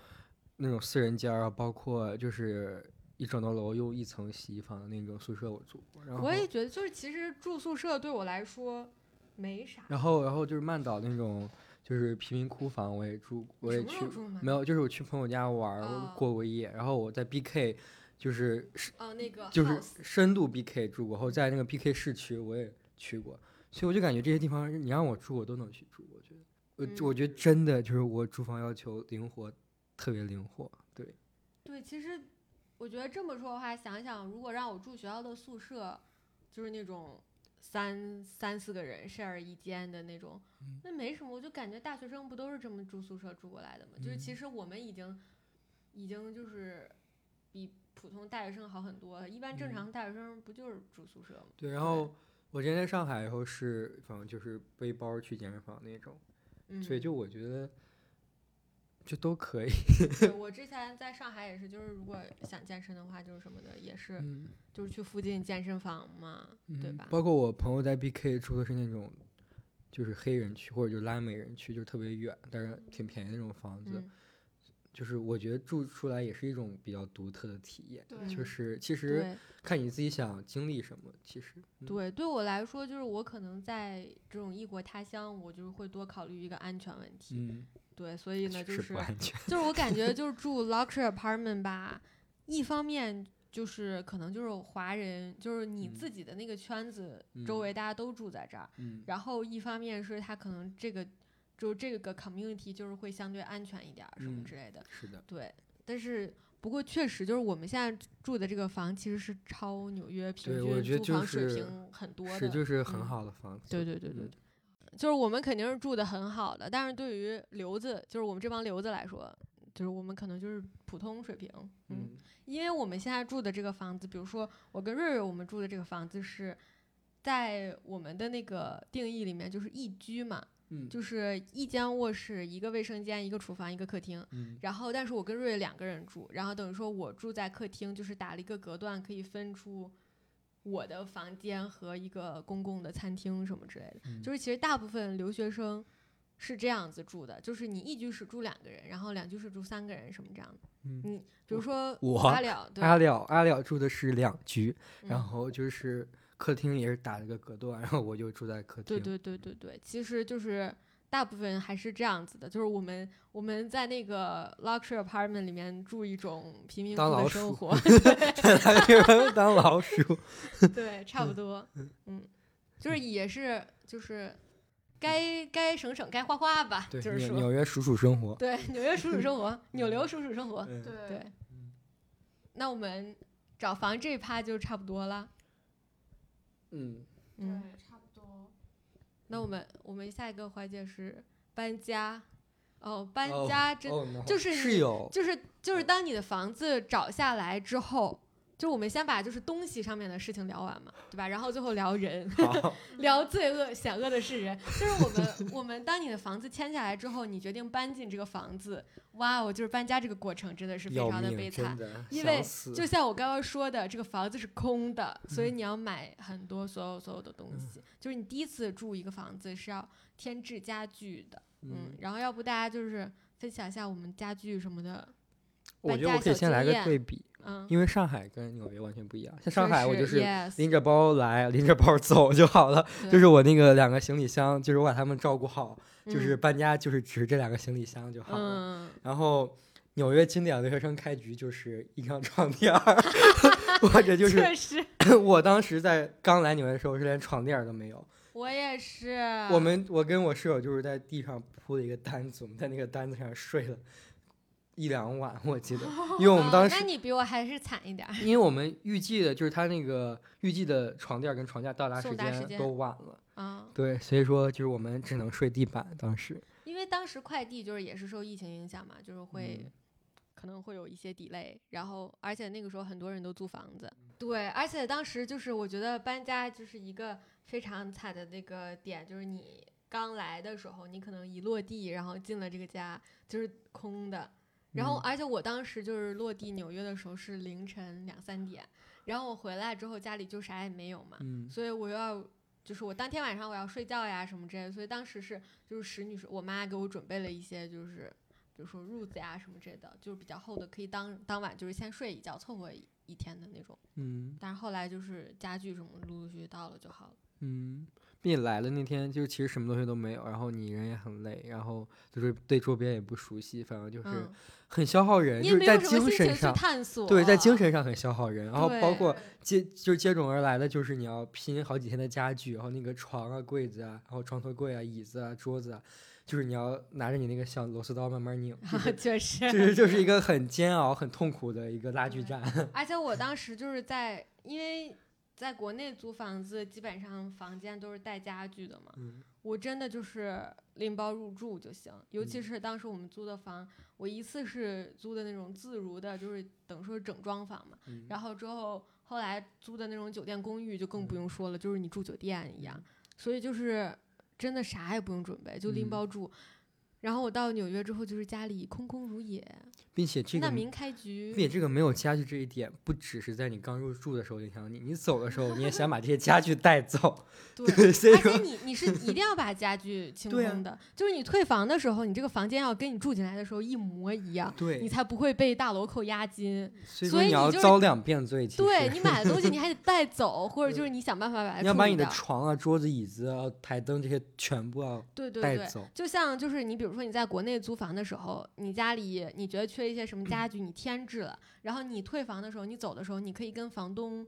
那种四人间儿啊，包括就是一整栋楼又一层洗衣房的那种宿舍我住过，然后我也觉得，就是其实住宿舍对我来说没啥。然后然后就是曼岛那种就是贫民窟房我也住，我也去没有，就是我去朋友家玩过过夜，然后我在 BK 就是哦，那个就是深度 BK 住过，然后在那个 BK 市区我也去过，所以我就感觉这些地方你让我住我都能去住，我觉得，我、嗯。我觉得真的就是我住房要求灵活，特别灵活，对，对，其实我觉得这么说的话，想想如果让我住学校的宿舍，就是那种三三四个人 share 一间的那种，嗯那没什么。我就感觉大学生不都是这么住宿舍住过来的吗？就是嗯其实我们已经已经就是比普通大学生好很多了。一般正嗯常大学生不就是住宿舍吗？对，然后我之前在上海以后是反正就是背包去健身房那种，嗯，所以就我觉得就都可以，我之前在上海也是，就是如果想健身的话，就是什么的也是，嗯，就是去附近健身房嘛，对吧？嗯包括我朋友在 BK 住的是那种。就是黑人区或者就拉美人区，就是特别远，但是挺便宜的那种房子。嗯，就是我觉得住出来也是一种比较独特的体验。对就是其实。看你自己想经历什么，其实嗯对，对我来说，就是我可能在这种异国他乡，我就是会多考虑一个安全问题。嗯，对，所以呢，就是。就是我感觉就是住 luxury apartment 吧，一方面就是可能就是华人，就是你嗯自己的那个圈子嗯周围大家都住在这儿，嗯然后一方面是他可能这个就是这个 community 就是会相对安全一点儿什么嗯之类的。是的，对，但是不过确实就是我们现在住的这个房其实是超纽约平均租房水平很多的，是就是很嗯好的房子。对对对对嗯对，就是我们肯定是住的很好的，但是对于留子，就是我们这帮留子来说，就是我们可能就是普通水平，嗯，嗯因为我们现在住的这个房子，比如说我跟瑞瑞我们住的这个房子是在我们的那个定义里面就是一居嘛，嗯就是一间卧室、一个卫生间、一个厨房、一个客厅。嗯然后，但是我跟瑞瑞两个人住，然后等于说我住在客厅，就是打了一个隔断，可以分出我的房间和一个公共的餐厅什么之类的。嗯就是其实大部分留学生是这样子住的，就是你一居室住两个人，然后两居室住三个人什么这样的。嗯你比如说我阿了，阿了阿了住的是两居，然嗯后就是客厅也是打了个隔断，然后我就住在客厅。对对对对对，其实就是大部分还是这样子的，就是我们我们在那个 luxury apartment 里面住一种贫民窟的生活，当老鼠。对，差不多，嗯，就是也是就是该该省省，该花花吧，就是说，纽纽约鼠鼠生活。对，纽约鼠鼠生活，纽流鼠鼠生活，嗯对对，那我们找房这一趴就差不多了，嗯，嗯。那我们我们下一个环节是搬家，哦，搬哦家真哦，no，就是你室友。就是就是当你的房子找下来之后，就我们先把就是东西上面的事情聊完嘛，对吧？然后最后聊人，聊罪恶险恶的是人。就是我们我们当你的房子签下来之后，你决定搬进这个房子，哇哦，就是搬家这个过程真的是非常的，悲惨因为就像我刚刚说的，这个房子是空的，所嗯以你要买很多所有所有的东西。就是你第一次住一个房子是要添置家具的，嗯，然后要不大家就是分享一下我们家具什么的。我觉得我可以先来个对比，嗯，因为上海跟纽约完全不一样。像上海，我就是拎着包来，拎着包走就好了。就是我那个两个行李箱，就是我把他们照顾好，就是嗯搬家就是只这两个行李箱就好了。嗯，然后纽约经典留学生开局就是一张床垫儿，或者就是，我当时在刚来纽约的时候是连床垫都没有。我也是。我们我跟我室友就是在地上铺了一个单子，我们在那个单子上睡了一两晚，我记得，因为我们当时哦那你比我还是惨一点。因为我们预计的就是他那个预计的床垫跟床架到达时间间都晚了，啊，对，所以说就是我们只能睡地板。当时，因为当时快递就是也是受疫情影响嘛，就是会、嗯可能会有一些 delay，然后而且那个时候很多人都租房子，对，而且当时就是我觉得搬家就是一个非常惨的那个点，就是你刚来的时候，你可能一落地，然后进了这个家就是空的。然后，嗯而且我当时就是落地纽约的时候是凌晨两三点，然后我回来之后家里就啥也没有嘛，嗯所以我又要，就是我当天晚上我要睡觉呀什么之类的，所以当时是就是使女士，我妈给我准备了一些就是比如说褥子呀什么之类的，就是比较厚的，可以当当晚就是先睡一觉，凑合一一天的那种。嗯但是后来就是家具什么陆陆续续到了就好了。嗯，并且来了那天就其实什么东西都没有，然后你人也很累，然后就是对周边也不熟悉，反正就是嗯，很消耗人，就是在精神上。探索。对，在精神上很消耗人，然后包括接就是接踵而来的就是你要拼好几天的家具，然后那个床啊、柜子啊，然后床头柜啊、椅子啊、桌子啊，就是你要拿着你那个小螺丝刀慢慢拧，就是就是一个很煎熬、很痛苦的一个拉锯战。而且我当时就是在，因为在国内租房子，基本上房间都是带家具的嘛。嗯我真的就是拎包入住就行，尤其嗯是当时我们租的房，我一次是租的那种自如的，就是等于说是整装房嘛。嗯然后之后后来租的那种酒店公寓就更不嗯用说了，就是你住酒店一样，所以就是真的啥也不用准备，就拎嗯包住。然后我到纽约之后，就是家里空空如也，并且这个。并且这个没有家具这一点，不只是在你刚入住的时候影响你，你走的时候你也想把这些家具带走。对，所以而且你你是一定要把家具清空的，就是你退房的时候，你这个房间要跟你住进来的时候一模一样，你，才不会被大楼扣押金。所以你要遭两遍罪。对你买的东西 你还得带走，或者就是你想办法把它你要把你的床啊、桌子、椅子啊、台灯这些全部要对对对，带走。就像就是你比如说你在国内租房的时候，你家里你觉得缺一些什么家 具，你添置了，然后你退房的时候，你走的时候，你可以跟房东。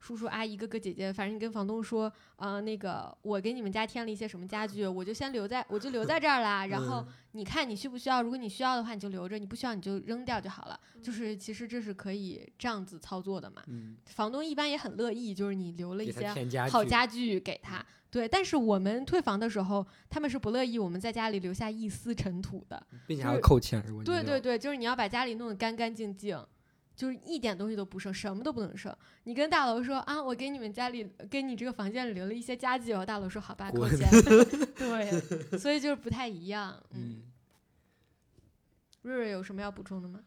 叔叔阿姨、哥哥姐姐，反正你跟房东说，呃，那个我给你们家添了一些什么家具，我就先留在，我就留在这儿啦。然后嗯你看你需不需要？如果你需要的话，你就留着；你不需要你就扔掉就好了。就是其实这是可以这样子操作的嘛。嗯，房东一般也很乐意，就是你留了一些。好家具给他。对，但是我们退房的时候，他们是不乐意我们在家里留下一丝尘土的。并且还要扣钱。如果你没有，对对对，就是你要把家里弄得干干净净，就是一点东西都不剩，什么都不能剩。你跟大楼说啊，我给你们家里，给你这个房间里留了一些家具哦，大楼说好吧，扣滚钱。对，所以就是不太一样。嗯，嗯，瑞瑞有什么要补充的吗？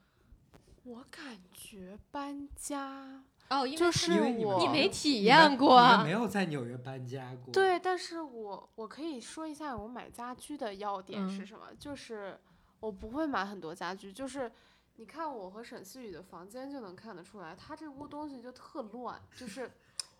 我感觉搬家，哦，因为就是我你没体验过你们没有在纽约搬家过。，对，但是我我可以说一下我买家居的要点是嗯什么，就是我不会买很多家具，就是你看我和沈思雨的房间就能看得出来，他这屋东西就特乱，就是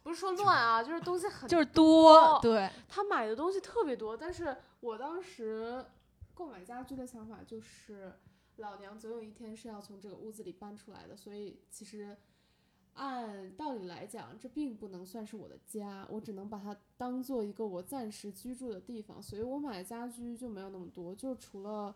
不是说乱啊，就是东西很就是多，多对，他买的东西特别多，但是我当时购买家居的想法就是，老娘总有一天是要从这个屋子里搬出来的，所以其实按道理来讲，这并不能算是我的家，我只能把它当做一个我暂时居住的地方，所以我买家居就没有那么多，就除了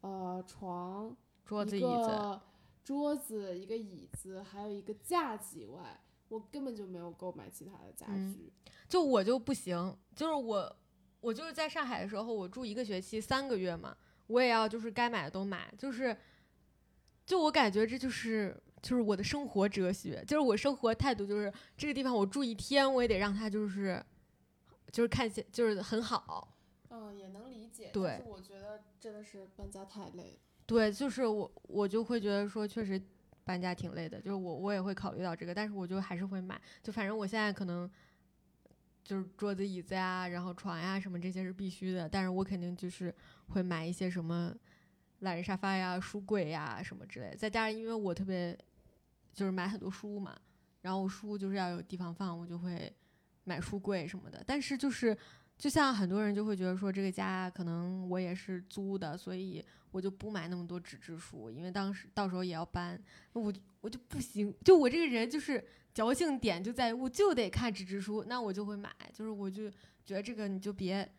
呃床、一桌子椅子，个桌子、一个椅子，还有一个架子以外。我根本就没有购买其他的家嗯居，就我就不行，就是我，我就是在上海的时候，我住一个学期三个月嘛，我也要就是该买的都买，就是，就我感觉这就是就是我的生活哲学，就是我生活态度就是这个地方我住一天，我也得让它就是就是看起就是很好，嗯，也能理解。对我觉得真的是搬家太累了。对，就是我我就会觉得说确实搬家挺累的，就是我我也会考虑到这个，但是我就还是会买，就反正我现在可能。就是桌子、椅子呀，然后床呀什么这些是必须的，但是我肯定就是会买一些什么懒人沙发呀、书柜呀什么之类的。再加上因为我特别就是买很多书嘛，然后书就是要有地方放，我就会买书柜什么的。但是就是就像很多人就会觉得说这个家可能我也是租的，所以我就不买那么多纸质书，因为当时到时候也要搬，我我就不行，就我这个人就是矫情点就在于我就得看纸质书，那我就会买，就是我就觉得这个你就别。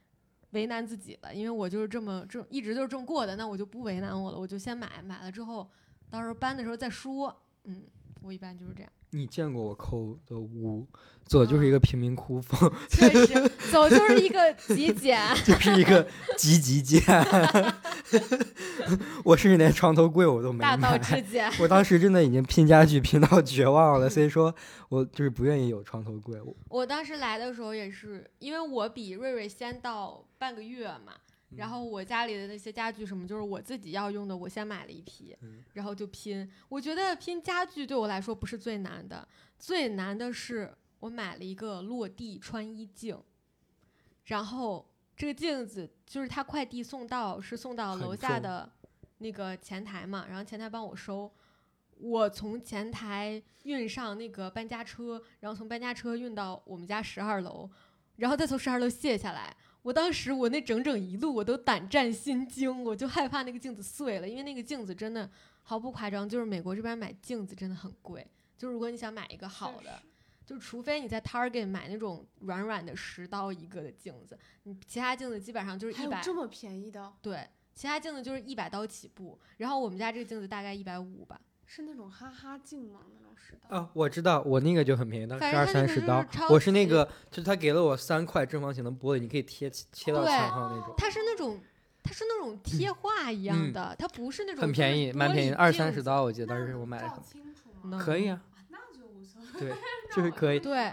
为难自己了，因为我就是这么这一直就是这么过的，那我就不为难我了，我就先买，买了之后，到时候搬的时候再说。嗯，我一般就是这样。你见过我抠的屋，走就是一个贫民窟风，确实，走就是一个极简，就是一个极极简。我甚至连床头柜我都没大道买。至简。我当时真的已经拼家具拼到绝望了，所以说我就是不愿意有床头柜。我我当时来的时候也是，因为我比瑞瑞先到半个月嘛，然后我家里的那些家具什么，就是我自己要用的，我先买了一批，嗯然后就拼。我觉得拼家具对我来说不是最难的，最难的是我买了一个落地穿衣镜，然后这个镜子就是他快递送到是送到楼下的那个前台嘛，然后前台帮我收。我从前台运上那个搬家车，然后从搬家车运到我们家十二楼，然后再从十二楼卸下来。我当时我那整整一路我都胆战心惊，我就害怕那个镜子碎了，因为那个镜子真的毫不夸张，就是美国这边买镜子真的很贵。就如果你想买一个好的，就除非你在 Target 买那种软软的十刀一个的镜子，你其他镜子基本上就是一百，这么便宜的？对，其他镜子就是一百刀起步。然后我们家这个镜子大概一百五吧，是那种哈哈镜吗？啊，我知道，我那个就很便宜，当时二三十刀。我是那个，就是他给了我三块正方形的玻璃，你可以贴贴到墙上那种。它是那种。它是那种贴画一样的，它不是那种很便宜，蛮便宜的，二三十刀，我记得当时我买的。可以啊，啊那就无所谓。对，就是可以。对。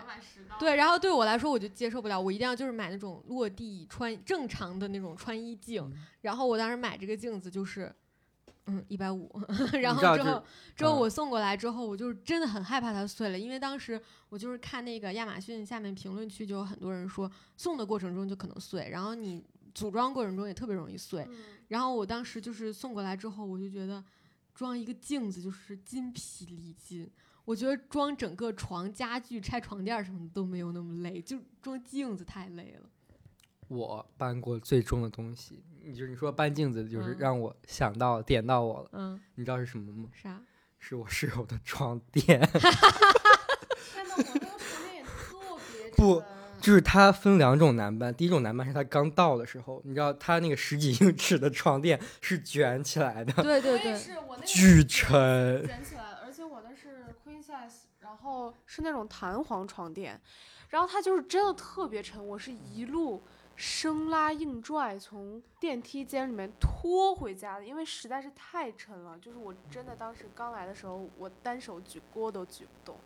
对，然后对我来说我就接受不了，我一定要就是买那种落地穿正常的那种穿衣镜。嗯然后我当时买这个镜子就是，嗯，一百五。然后之后之后嗯我送过来之后，我就是真的很害怕它碎了，因为当时我就是看那个亚马逊下面评论区就有很多人说送的过程中就可能碎，然后你组装过程中也特别容易碎。嗯，然后我当时就是送过来之后，我就觉得装一个镜子就是筋疲力尽。我觉得装整个床家具、拆床垫什么的都没有那么累，就装镜子太累了。我搬过最重的东西，你就是你说搬镜子，就是嗯让我想到点到我了。嗯，你知道是什么吗？啥？是我室友的床垫，天呐，我那个床垫也特别不就是它分两种难搬。第一种难搬是它刚到的时候，你知道它那个十几英尺的床垫是卷起来的，对对对，巨沉。卷起来，而且我的是 queen size，然后是那种弹簧床垫，然后它就是真的特别沉，我是一路生拉硬拽从电梯间里面拖回家的，因为实在是太沉了，就是我真的当时刚来的时候，我单手举锅都举不动，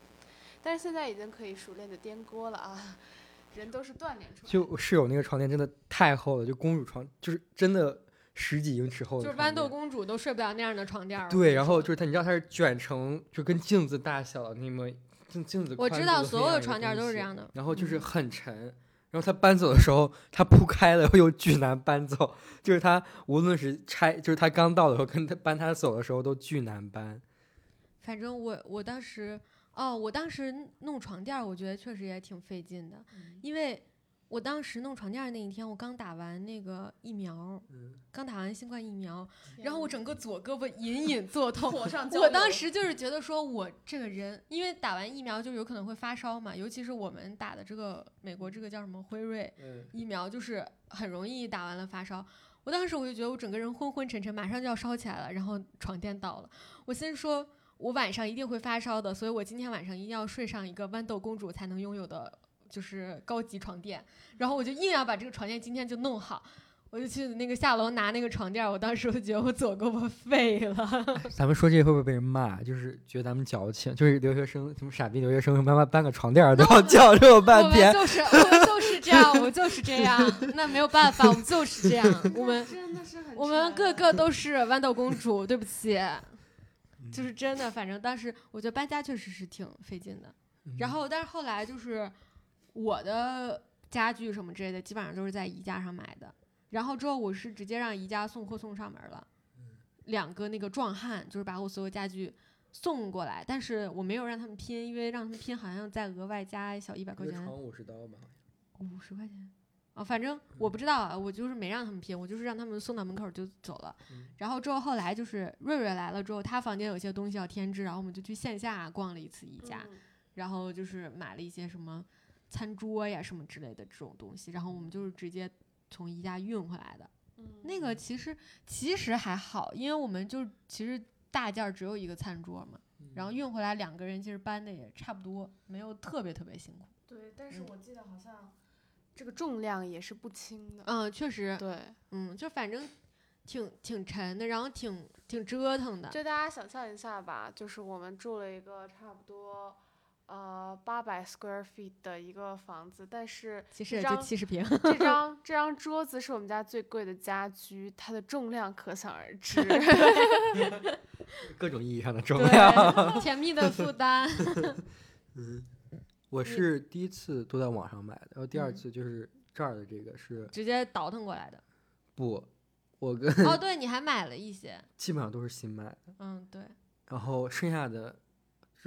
但是现在已经可以熟练的颠锅了啊，人都是锻炼出来的。就我室友那个床垫真的太厚了，就公主床，就是真的十几英尺厚的就是。豌豆公主都睡不了那样的床垫儿。对，然后就是它，你知道它是卷成就跟镜子大小的那么镜镜子我知道所有的床垫都是这样的。然后就是嗯很沉，然后他搬走的时候，他铺开了又巨难搬走，就是他无论是拆，就是他刚到的时候跟他搬他走的时候都巨难搬。反正我我当时哦，我当时弄床垫儿，我觉得确实也挺费劲的，嗯因为我当时弄床垫儿那一天，我刚打完那个疫苗，嗯，刚打完新冠疫苗，然后我整个左胳膊隐隐作痛。我当时就是觉得说，我这个人，因为打完疫苗就有可能会发烧嘛，尤其是我们打的这个美国这个叫什么辉瑞嗯，疫苗，就是很容易打完了发烧。我当时我就觉得我整个人昏昏沉沉，马上就要烧起来了，然后床垫倒了，我先说，我晚上一定会发烧的，所以我今天晚上一定要睡上一个豌豆公主才能拥有的，就是高级床垫。然后我就硬要把这个床垫今天就弄好，我就去那个下楼拿那个床垫。我当时我就觉得我左胳膊废了。咱们说这个会不会被人骂？就是觉得咱们矫情，就是留学生什么傻逼留学生，慢慢搬个床垫儿都要叫这么我半天。们 就是我们就是这样，我们就是这样，那没有办法，我们就是这样，我们真的是很我们个个都是豌豆公主，对不起，就是真的，反正当时我觉得搬家确实是挺费劲的。然后，但是后来就是我的家具什么之类的，基本上都是在宜家上买的。然后之后我是直接让宜家送货送上门了。两个那个壮汉，就是把我所有家具送过来，但是我没有让他们拼，因为让他们拼好像再额外加小一百块钱，五十刀吧，五十块钱。啊、反正我不知道啊，我就是没让他们拼，我就是让他们送到门口就走了。嗯然后之后后来就是瑞瑞来了之后，他房间有些东西要添置，然后我们就去线下逛了一次宜家，嗯然后就是买了一些什么餐桌呀什么之类的这种东西，然后我们就是直接从宜家运回来的。嗯那个其实其实还好，因为我们就其实大件儿只有一个餐桌嘛，然后运回来两个人其实搬的也差不多，没有特别特别辛苦。对，但是嗯我记得好像这个重量也是不轻的。嗯，确实，对，嗯，就反正挺挺沉的，然后挺挺折腾的。就大家想象一下吧，就是我们住了一个差不多呃八百 square feet 的一个房子，但是其实也这张就七十平，这 张这张桌子是我们家最贵的家居，它的重量可想而知。各种意义上的重量。甜蜜的负担。嗯我是第一次都在网上买的，然后第二嗯次就是这儿的这个是直接倒腾过来的。不，我跟哦，对，你还买了一些，基本上都是新买的，嗯，对，然后剩下的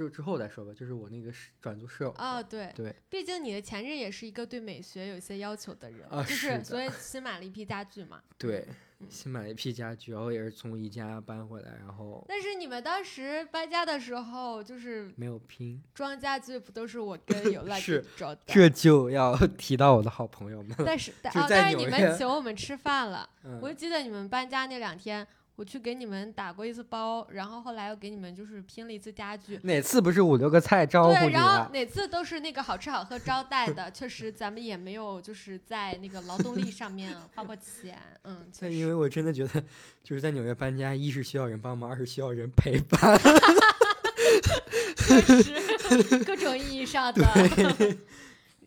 之之后再说吧，就是我那个室转租室友，哦，对，对，毕竟你的前任也是一个对美学有些要求的人，啊就是的所以新买了一批家具嘛。对，嗯新买了一批家具，然后也是从宜家搬回来，然后但是你们当时搬家的时候，就是没有拼，装家具不都是我跟 有赖是找的？这就要提到我的好朋友们，但是但是你们请我们吃饭了，嗯我就记得你们搬家那两天，我去给你们打过一次包，然后后来又给你们就是拼了一次家具。哪次不是五六个菜招呼对，然后了？哪次都是那个好吃好喝招待的，确实咱们也没有就是在那个劳动力上面花过钱，嗯，确实但因为我真的觉得，就是在纽约搬家，一是需要人帮忙，二是需要人陪伴。确实各种意义上的，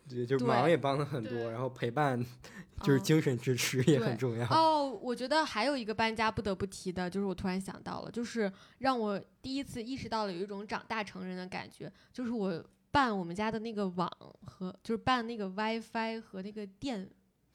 对，就对忙也帮了很多，然后陪伴就是嗯。精神支持也很重要。哦，我觉得还有一个搬家不得不提的，就是我突然想到了，就是让我第一次意识到了有一种长大成人的感觉，就是我办我们家的那个网和就是办那个 WiFi 和那个电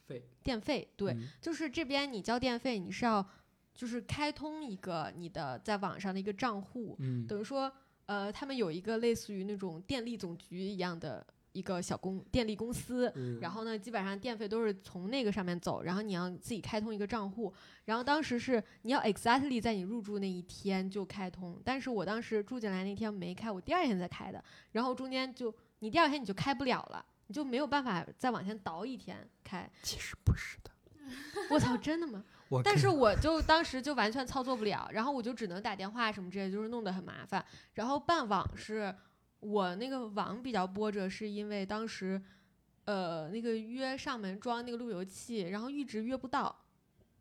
费电费，对，嗯。就是这边你交电费，你是要就是开通一个你的在网上的一个账户，嗯，等于说呃，他们有一个类似于那种电力总局一样的一个小公电力公司，嗯然后呢，基本上电费都是从那个上面走，然后你要自己开通一个账户，然后当时是你要 exactly 在你入住那一天就开通，但是我当时住进来那天没开，我第二天才开的，然后中间就你第二天你就开不了了，你就没有办法再往前倒一天开。其实不是的，我操，真的吗？但是我就当时就完全操作不了，然后我就只能打电话什么之类的，就是弄得很麻烦。然后办网是我那个网比较波折，是因为当时呃那个约上门装那个路由器，然后一直约不到。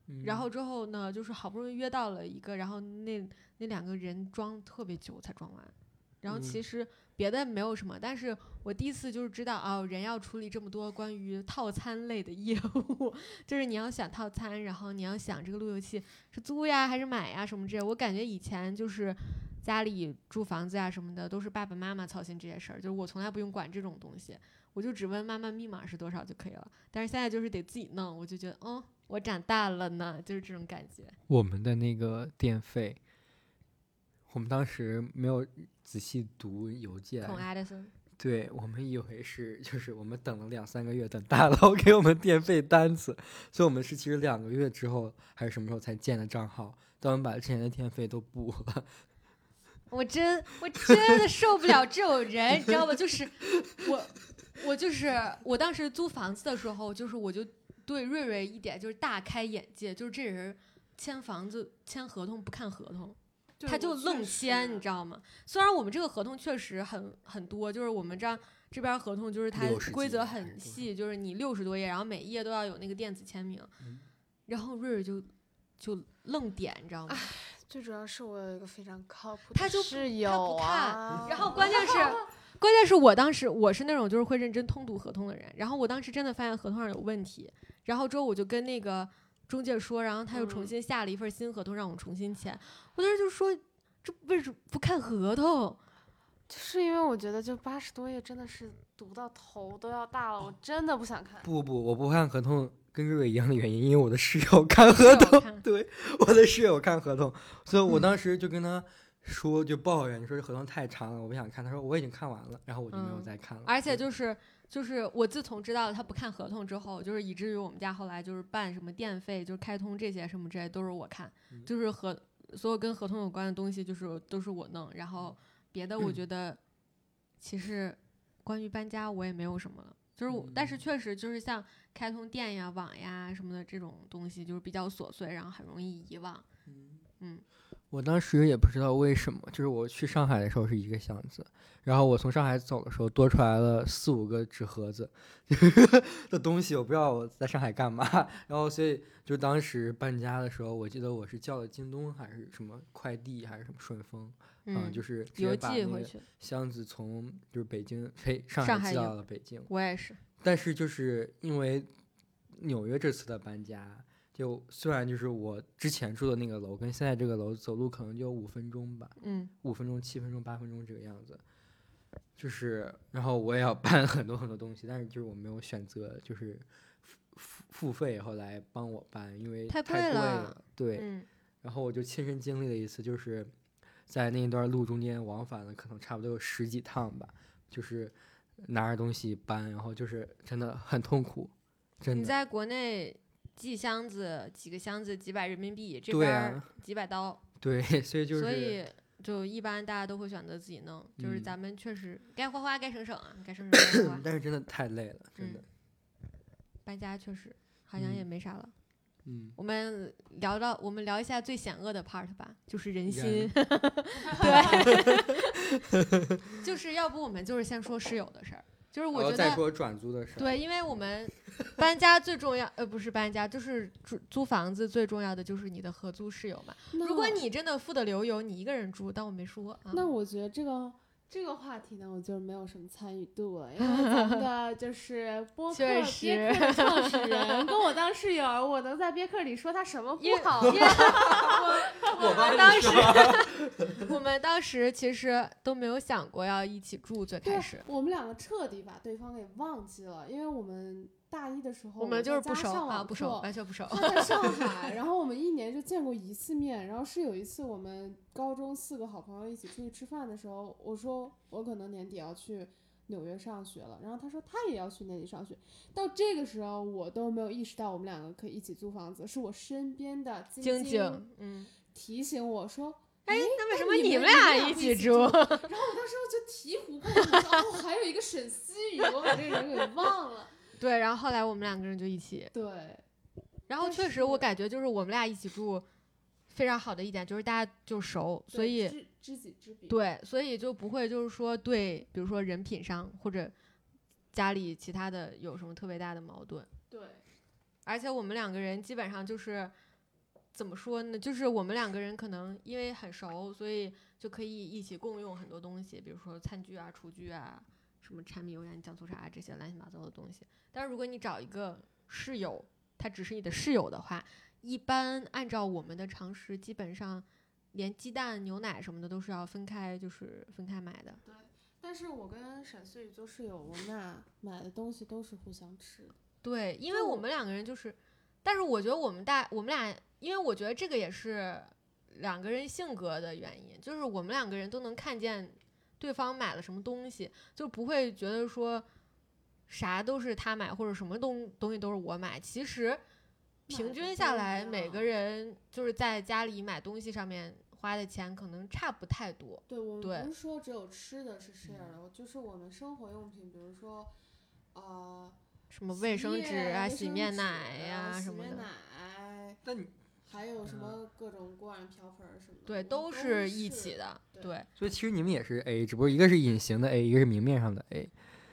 嗯然后之后呢，就是好不容易约到了一个，然后那那两个人装特别久才装完。然后嗯其实别的没有什么，但是我第一次就是知道哦，人要处理这么多关于套餐类的业务，就是你要想套餐，然后你要想这个路由器是租呀还是买呀什么之类。我感觉以前就是家里住房子啊什么的，都是爸爸妈妈操心这些事儿，就是我从来不用管这种东西，我就只问妈妈密码是多少就可以了。但是现在就是得自己弄，我就觉得，嗯，我长大了呢，就是这种感觉。我们的那个电费，我们当时没有仔细读邮件，对我们以为是就是我们等了两三个月，等大佬给我们电费单子，所以我们是其实两个月之后还是什么时候才建的账号，当我们把之前的电费都补了，我真我真的受不了这种人，你知道吗？就是我我就是我当时租房子的时候，就是我就对瑞瑞一点就是大开眼界，就是这人签房子签合同不看合同。他就愣签，你知道吗？虽然我们这个合同确实很很多，就是我们这样这边合同就是它规则很细，就是你六十多页，然后每一页都要有那个电子签名。嗯然后瑞瑞就就愣点，你知道吗？最主要是我有一个非常靠谱的他就不室友啊，然后关键是，关键是我当时我是那种就是会认真通读合同的人，然后我当时真的发现合同上有问题，然后之后我就跟那个中介说，然后他又重嗯新下了一份新合同让我重新签，我当时就说这为什么不看合同？就是因为我觉得就八十多页真的是读到头都要大了，我真的不想看。不不，我不看合同，跟瑞瑞一样的原因，因为我的室友看合同，对，我的室友看合同，所以我当时就跟他说，就抱怨，说这合同太长了，我不想看。他说我已经看完了，然后我就没有再看了。而且就是就是我自从知道他不看合同之后，就是以至于我们家后来就是办什么电费，就是开通这些什么之类都是我看，就是合所有跟合同有关的东西就是都是我弄，然后别的我觉得其实关于搬家我也没有什么了。就是我，但是确实就是像开通电呀、网呀什么的这种东西，就是比较琐碎，然后很容易遗忘。嗯嗯，我当时也不知道为什么，就是我去上海的时候是一个箱子，然后我从上海走的时候多出来了四五个纸盒子 的东西，我不知道我在上海干嘛。然后所以就当时搬家的时候，我记得我是叫的京东还是什么快递还是什么顺丰，嗯，就是邮寄回去，箱子从就是北京飞上海寄到了北京。我也是，但是就是因为纽约这次的搬家。就虽然就是我之前住的那个楼跟现在这个楼走路可能就五分钟吧，嗯，五分钟、七分钟、八分钟这个样子，就是然后我也要 搬很多很多东西，但是就是我没有选择就是付付付费后来帮我搬，因为太贵了，对，嗯，然后我就亲身经历了一次，就是在那一段路中间往返了可能差不多有十几趟吧，就是拿着东西搬，然后就是真的很痛苦，真的。你在国内。寄箱子几个箱子几百人民币，这边几百刀。对，所以就是。所以就一般大家都会选择自己弄，就是咱们确实该花花该省省啊，该省省花。但是真的太累了，真的。搬家确实好像也没啥了。嗯。我们聊到我们聊一下最险恶的 part 吧，就是人心。对。就是要不我们就是先说室友的事儿。就是我觉得再说转租的事。对，因为我们搬家最重要，呃，不是搬家，就是租租房子最重要的就是你的合租室友嘛。如果你真的富得流油，你一个人住，但我没说啊。那我觉得这个这个话题呢，我就没有什么参与度了，因为咱们的 就是播客憋客的创始人跟我当室友，我能在憋客里说他什么不好？我们当时我们当时其实都没有想过要一起住，最开始我们两个彻底把对方给忘记了，因为我们。大一的时候，我们就是不熟啊，不熟，完全不熟。他在上海，然后我们一年就见过一次面。然后是有一次，我们高中四个好朋友一起出去吃饭的时候，我说我可能年底要去纽约上学了，然后他说他也要去年底上学。到这个时候，我都没有意识到我们两个可以一起租房子，是我身边的晶晶，嗯，提醒我说，哎，那为什么你们俩一起住？然后我当时就醍醐灌顶，哦，还有一个沈思雨，我把这个人给忘了。对，然后后来我们两个人就一起。对，然后确实我感觉就是我们俩一起住，非常好的一点就是大家就熟，所以知知己知彼。对，所以就不会就是说对，比如说人品上或者家里其他的有什么特别大的矛盾。对，而且我们两个人基本上就是怎么说呢？就是我们两个人可能因为很熟，所以就可以一起共用很多东西，比如说餐具啊、厨具啊。什么柴米油盐酱醋茶这些乱七八糟的东西，但是如果你找一个室友，他只是你的室友的话，一般按照我们的常识，基本上连鸡蛋、牛奶什么的都是要分开，就是分开买的。对，但是我跟沈思雨做室友，我们俩买的东西都是互相吃的。对，因为我们两个人就是，但是我觉得我们大我们俩，因为我觉得这个也是两个人性格的原因，就是我们两个人都能看见。对方买了什么东西，就不会觉得说啥都是他买，或者什么东东西都是我买。其实平均下来，每个人就是在家里买东西上面花的钱可能差不太多。对，我们不是说只有吃的是 share 的，就是我们生活用品，比如说呃什么卫生纸啊、洗面奶呀什么的。奶。那你。还有什么各种锅碗瓢盆什么的，对，都是一起的，对。所以其实你们也是 A，只不过一个是隐形的 A，一个是明面上的 A。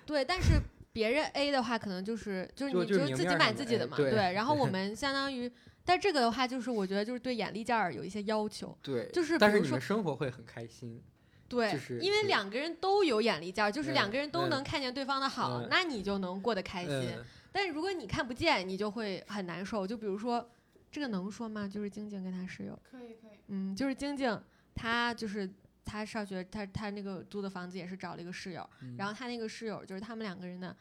对，但是别人 A 的话，可能就是就是你就自己买自己的嘛，对。然后我们相当于，但这个的话，就是我觉得就是对眼力劲儿有一些要求，对，就是但是你们生活会很开心，对，因为两个人都有眼力劲儿，就是两个人都能看见对方的好，那你就能过得开心。但是如果你看不见，你就会很难受。就比如说。这个能说吗？就是晶晶跟她室友，可以可以。嗯，就是晶晶，她就是她上学，她她那个租的房子也是找了一个室友，然后她那个室友就是他们两个人的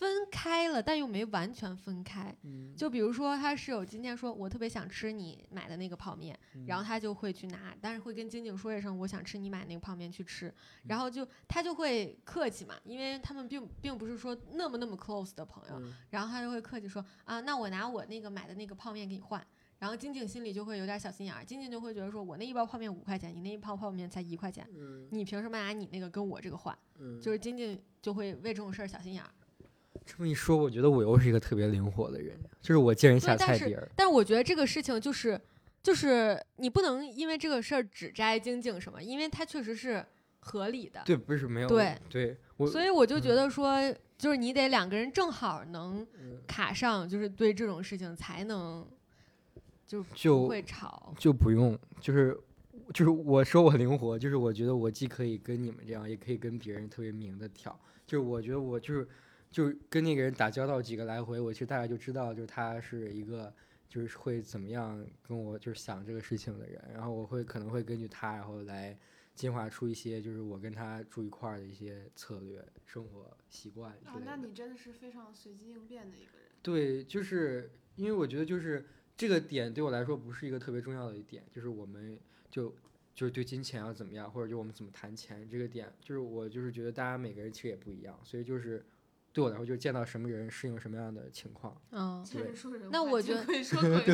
分开了，但又没完全分开。嗯。就比如说，他室友今天说，我特别想吃你买的那个泡面，嗯。然后他就会去拿，但是会跟晶晶说一声，我想吃你买那个泡面去吃，嗯。然后就他就会客气嘛，因为他们并并不是说那么那么 close 的朋友，嗯。然后他就会客气说啊，那我拿我那个买的那个泡面给你换。然后晶晶心里就会有点小心眼儿，晶晶就会觉得说，我那一包泡面五块钱，你那一包泡面才一块钱，嗯。你凭什么拿你那个跟我这个换？嗯，就是晶晶就会为这种事儿小心眼儿。这么一说，我觉得我又是一个特别灵活的人，就是我见人下菜碟儿。但是我觉得这个事情就是，就是你不能因为这个事儿只摘晶晶什么，因为它确实是合理的。对，不是没有对对我所以我就觉得说，就是你得两个人正好能嗯卡上，就是对这种事情才能就就不会吵。就不用，就是就是我说我灵活，就是我觉得我既可以跟你们这样，也可以跟别人特别明的挑。就是我觉得我就是就是跟那个人打交道几个来回，我其实大概就知道，就是他是一个就是会怎么样跟我就是想这个事情的人，然后我会可能会根据他，然后来进化出一些就是我跟他住一块儿的一些策略、生活习惯之啊，类的。那你真的是非常随机应变的一个人。对，就是因为我觉得就是这个点对我来说不是一个特别重要的一点，就是我们就就是对金钱要怎么样，或者就我们怎么谈钱这个点，就是我就是觉得大家每个人其实也不一样，所以就是对我来说，就是见到什么人适应什么样的情况。嗯，那我觉得。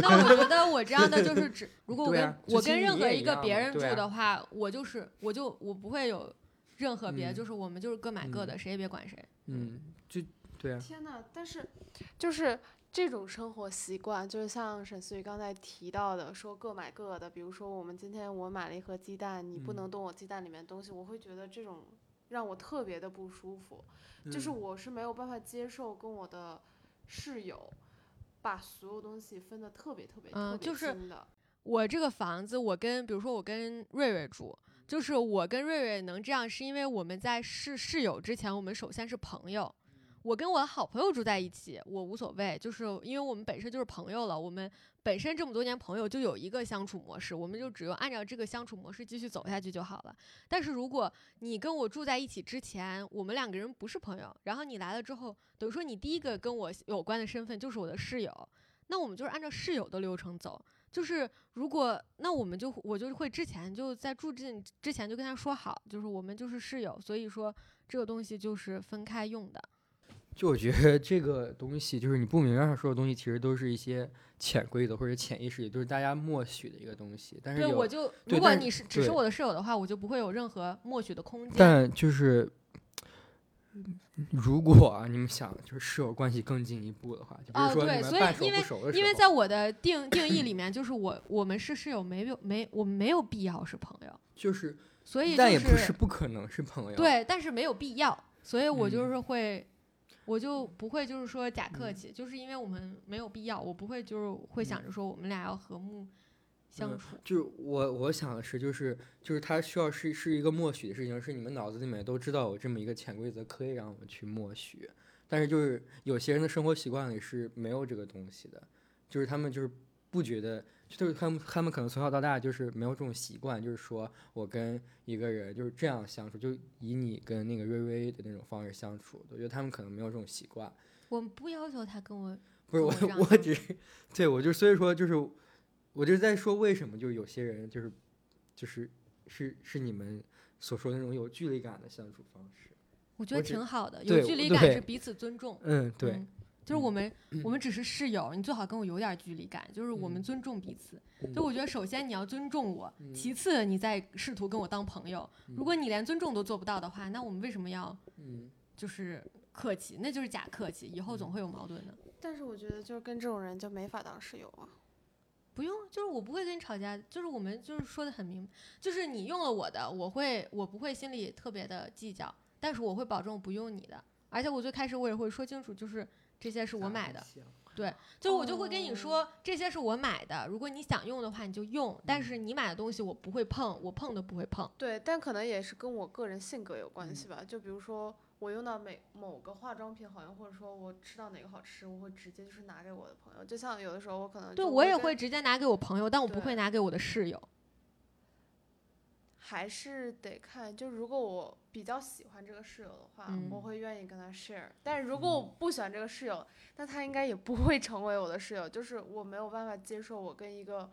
那我觉得我这样的就是 只，如果我跟、啊我跟任何一个别人住的话，我就是我就我不会有任何别的，嗯就是我们就是各买各的，谁也别管谁。嗯，就对啊，天呐，但是就是这种生活习惯，就是像沈思雨刚才提到的，说各买各的。比如说，我们今天我买了一盒鸡蛋，你不嗯能动我鸡蛋里面的东西，我会觉得这种让我特别的不舒服。就是嗯我是没有办法接受跟我的室友把所有东西分的特别特别特别嗯就是清的。我这个房子，我跟比如说我跟瑞瑞住，就是我跟瑞瑞能这样，是因为我们在是室友之前，我们首先是朋友。我跟我的好朋友住在一起，我无所谓，就是因为我们本身就是朋友了，我们本身这么多年朋友就有一个相处模式，我们就只有按照这个相处模式继续走下去就好了。但是如果你跟我住在一起之前，我们两个人不是朋友，然后你来了之后，等于说你第一个跟我有关的身份就是我的室友，那我们就是按照室友的流程走。就是如果那我们就我就会之前就在住进之前就跟他说好，就是我们就是室友，所以说这个东西就是分开用的。就我觉得这个东西，就是你不明面上说的东西，其实都是一些潜规则或者潜意识里，都是大家默许的一个东西。但是对，我就如果你是只是我的室友的话，我就不会有任何默许的空间。但就是，如果啊，你们想就是室友关系更进一步的话，就比如哦说你们半熟因为不熟的时候，因为在我的定定义里面，就是我我们是室友，没有没我们没有必要是朋友，就是，所以但也不就是不可能是朋友。，对，但是没有必要，所以我嗯就是会，我就不会就是说假客气，就是因为我们没有必要，我不会就是会想着说我们俩要和睦相嗯处。就是我我想的是，就是就是他需要是是一个默许的事情，是你们脑子里面都知道有这么一个潜规则可以让我们去默许，但是就是有些人的生活习惯里是没有这个东西的，就是他们就是不觉得，就是他们他们可能从小到大就是没有这种习惯，就是说我跟一个人就是这样相处，就以你跟那个瑞瑞的那种方式相处，我觉得他们可能没有这种习惯。我们不要求他跟我，不是我我只是对我就所以说就是，我就在说为什么就是有些人就是就是是是你们所说的那种有距离感的相处方式。我觉得挺好的，有距离感是彼此尊重。嗯，对，嗯就是我们、嗯我们只是室友，你最好跟我有点距离感，就是我们嗯尊重彼此。嗯就我觉得，首先你要尊重我，嗯其次你再试图跟我当朋友。如果你连尊重都做不到的话，那我们为什么要嗯，就是客气？那就是假客气，以后总会有矛盾的。但是我觉得就是跟这种人就没法当室友啊。不用，就是我不会跟你吵架，就是我们就是说的很明，就是你用了我的，我会我不会心里特别的计较，但是我会保证我不用你的，而且我最开始我也会说清楚，就是这些是我买的，对就我就会跟你说、这些是我买的，如果你想用的话你就用，但是你买的东西我不会碰，我碰都不会碰。对，但可能也是跟我个人性格有关系吧。就比如说，我用到每某个化妆品好用，或者说我吃到哪个好吃，我会直接就是拿给我的朋友。就像有的时候我可能对我也会直接拿给我朋友，但我不会拿给我的室友。还是得看，就如果我比较喜欢这个室友的话，嗯我会愿意跟他 share。但是如果我不喜欢这个室友，那他应该也不会成为我的室友。就是我没有办法接受我跟一个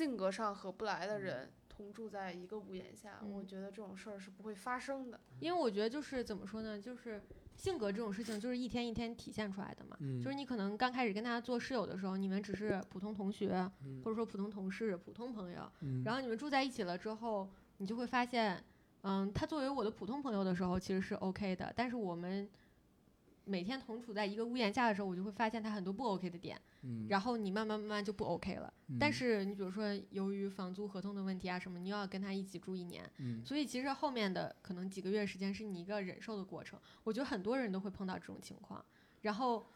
性格上合不来的人同住在一个屋檐下，嗯我觉得这种事儿是不会发生的。因为我觉得就是怎么说呢，就是性格这种事情就是一天一天体现出来的嘛。嗯就是你可能刚开始跟他做室友的时候，你们只是普通同学，嗯或者说普通同事、普通朋友，嗯然后你们住在一起了之后，你就会发现，嗯，他作为我的普通朋友的时候其实是 OK 的，但是我们每天同处在一个屋檐下的时候，我就会发现他很多不 OK 的点，嗯然后你慢慢慢慢就不 OK 了。但是你比如说由于房租合同的问题啊什么，你又要跟他一起住一年，嗯所以其实后面的可能几个月时间是你一个忍受的过程。我觉得很多人都会碰到这种情况。然后，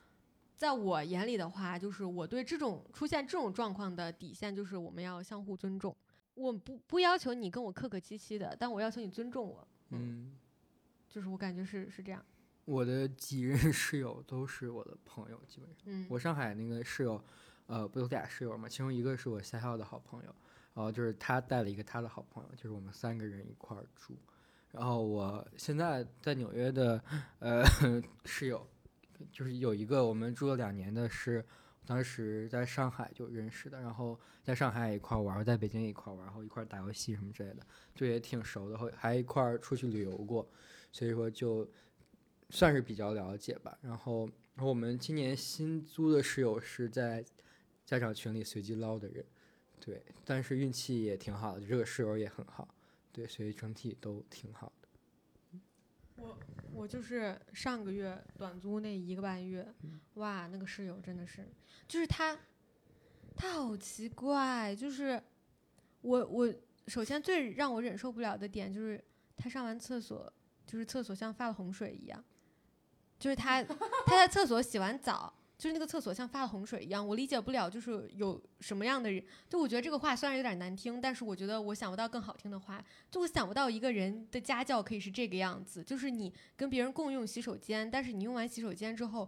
在我眼里的话，就是我对这种出现这种状况的底线就是我们要相互尊重。我不不要求你跟我客客气气的，但我要求你尊重我。嗯，就是我感觉是是这样。我的几任 室友都是我的朋友，基本上。嗯，我上海那个室友，呃，不有俩室友嘛，其中一个是我下校的好朋友，然后就是他带了一个他的好朋友，就是我们三个人一块儿住。然后我现在在纽约的呃 室友，就是有一个我们住了两年的是，当时在上海就认识的，然后在上海也一块玩儿，在北京一块玩，然后一块打游戏什么之类的，就也挺熟的，后还一块出去旅游过，所以说就算是比较了解吧。然后，然后我们今年新租的室友是在家长群里随机捞的人，对，但是运气也挺好的，就这个室友也很好，对，所以整体都挺好的。我就是上个月短租那一个半月，哇，那个室友真的是，就是他，他好奇怪，就是我我首先最让我忍受不了的点就是他上完厕所，就是厕所像发了洪水一样，就是他他在厕所洗完澡。就是那个厕所像发了洪水一样，我理解不了，就是有什么样的人，就我觉得这个话虽然有点难听，但是我觉得我想不到更好听的话，就我想不到一个人的家教可以是这个样子，就是你跟别人共用洗手间，但是你用完洗手间之后，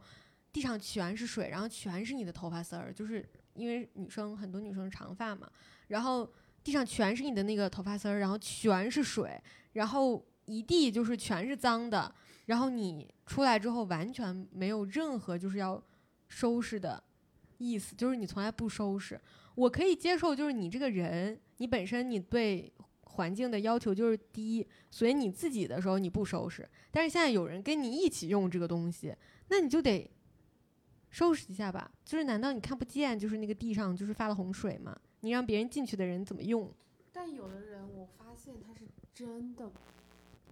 地上全是水，然后全是你的头发丝儿，就是因为女生很多女生长发嘛，然后地上全是你的那个头发丝儿，然后全是水，然后一地就是全是脏的，然后你出来之后完全没有任何就是要收拾的意思，就是你从来不收拾。我可以接受，就是你这个人，你本身你对环境的要求就是低，所以你自己的时候你不收拾，但是现在有人跟你一起用这个东西，那你就得收拾一下吧。就是难道你看不见，就是那个地上就是发了洪水吗？你让别人进去的人怎么用？但有的人，我发现他是真的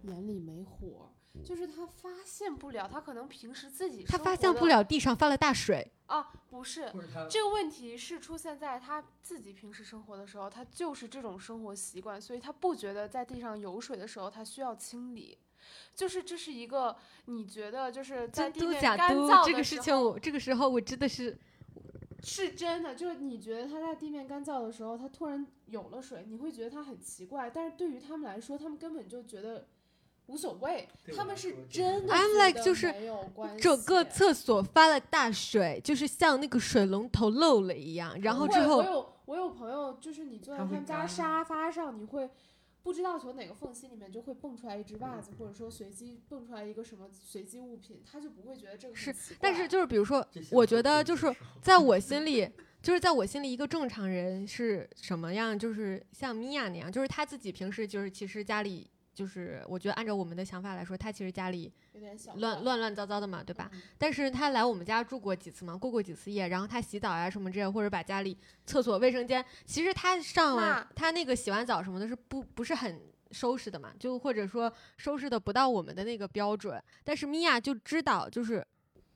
眼里没火，就是他发现不了，他可能平时自己他发现不了地上发了大水，啊，不是，这个问题是出现在他自己平时生活的时候，他就是这种生活习惯，所以他不觉得在地上有水的时候他需要清理，就是这是一个你觉得就是地面干燥这个燥的时候事情我，这个时候我真的是是真的，就是你觉得他在地面干燥的时候，他突然有了水，你会觉得他很奇怪，但是对于他们来说，他们根本就觉得无所谓，他们是真的 I'm like 就是没有关系，整个厕所发了大水，就是像那个水龙头漏了一样，然后之后我有我有朋友，就是你坐在他们家沙发上，你会不知道从哪个缝隙里面就会蹦出来一只袜子，或者说随机蹦出来一个什么随机物品，他就不会觉得这个是。但是就是比如说，我觉得就是在我心里，就是在我心里，一个正常人是什么样？就是像米娅那样，就是他自己平时就是其实家里就是，我觉得按照我们的想法来说，他其实家里有点小乱乱乱糟糟的嘛，对吧？嗯但是他来我们家住过几次嘛，过过几次夜，然后他洗澡呀、什么之类，或者把家里厕所、卫生间，其实他上完他那个洗完澡什么的，是不不是很。收拾的嘛，就或者说收拾的不到我们的那个标准，但是米娅就知道，就是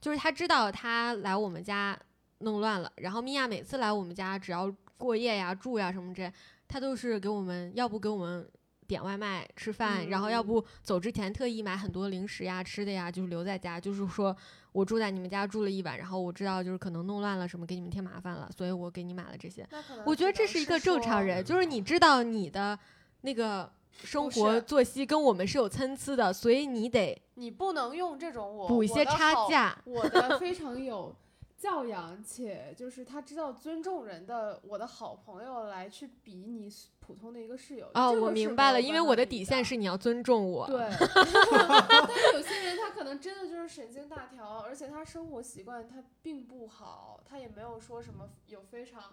就是他知道他来我们家弄乱了，然后米娅每次来我们家，只要过夜呀、住呀什么之类，她都是给我们，要不给我们点外卖吃饭，然后要不走之前特意买很多零食呀、吃的呀，就是留在家，就是说我住在你们家住了一晚，然后我知道就是可能弄乱了什么，给你们添麻烦了，所以我给你买了这些。那可能我觉得这是一个正常人，就是你知道你的那个生活作息跟我们是有参差的，所以你得你不能用这种我补一些差价。我的非常有教养且就是他知道尊重人的我的好朋友来去比你普通的一个室友。哦，这个我明白了，因为我的底线是你要尊重我。对，但有些人他可能真的就是神经大条，而且他生活习惯他并不好，他也没有说什么有非常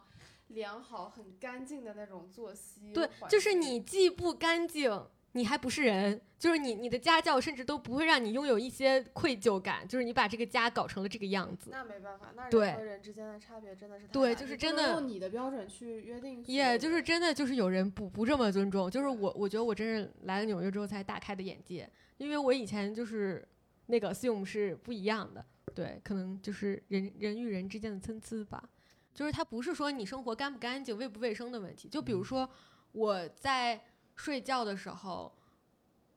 良好、很干净的那种作息。对，就是你既不干净，你还不是人，就是你你的家教甚至都不会让你拥有一些愧疚感，就是你把这个家搞成了这个样子。那没办法，那对人和人之间的差别真的是太对就是真的用你的标准去约定也、人。就是真的就是有人不不这么尊重，就是我我觉得我真是来了纽约之后才大开的眼界，因为我以前就是那个 assume 是不一样的，对，可能就是人人与人之间的参差吧，就是它不是说你生活干不干净、卫不卫生的问题，就比如说我在睡觉的时候。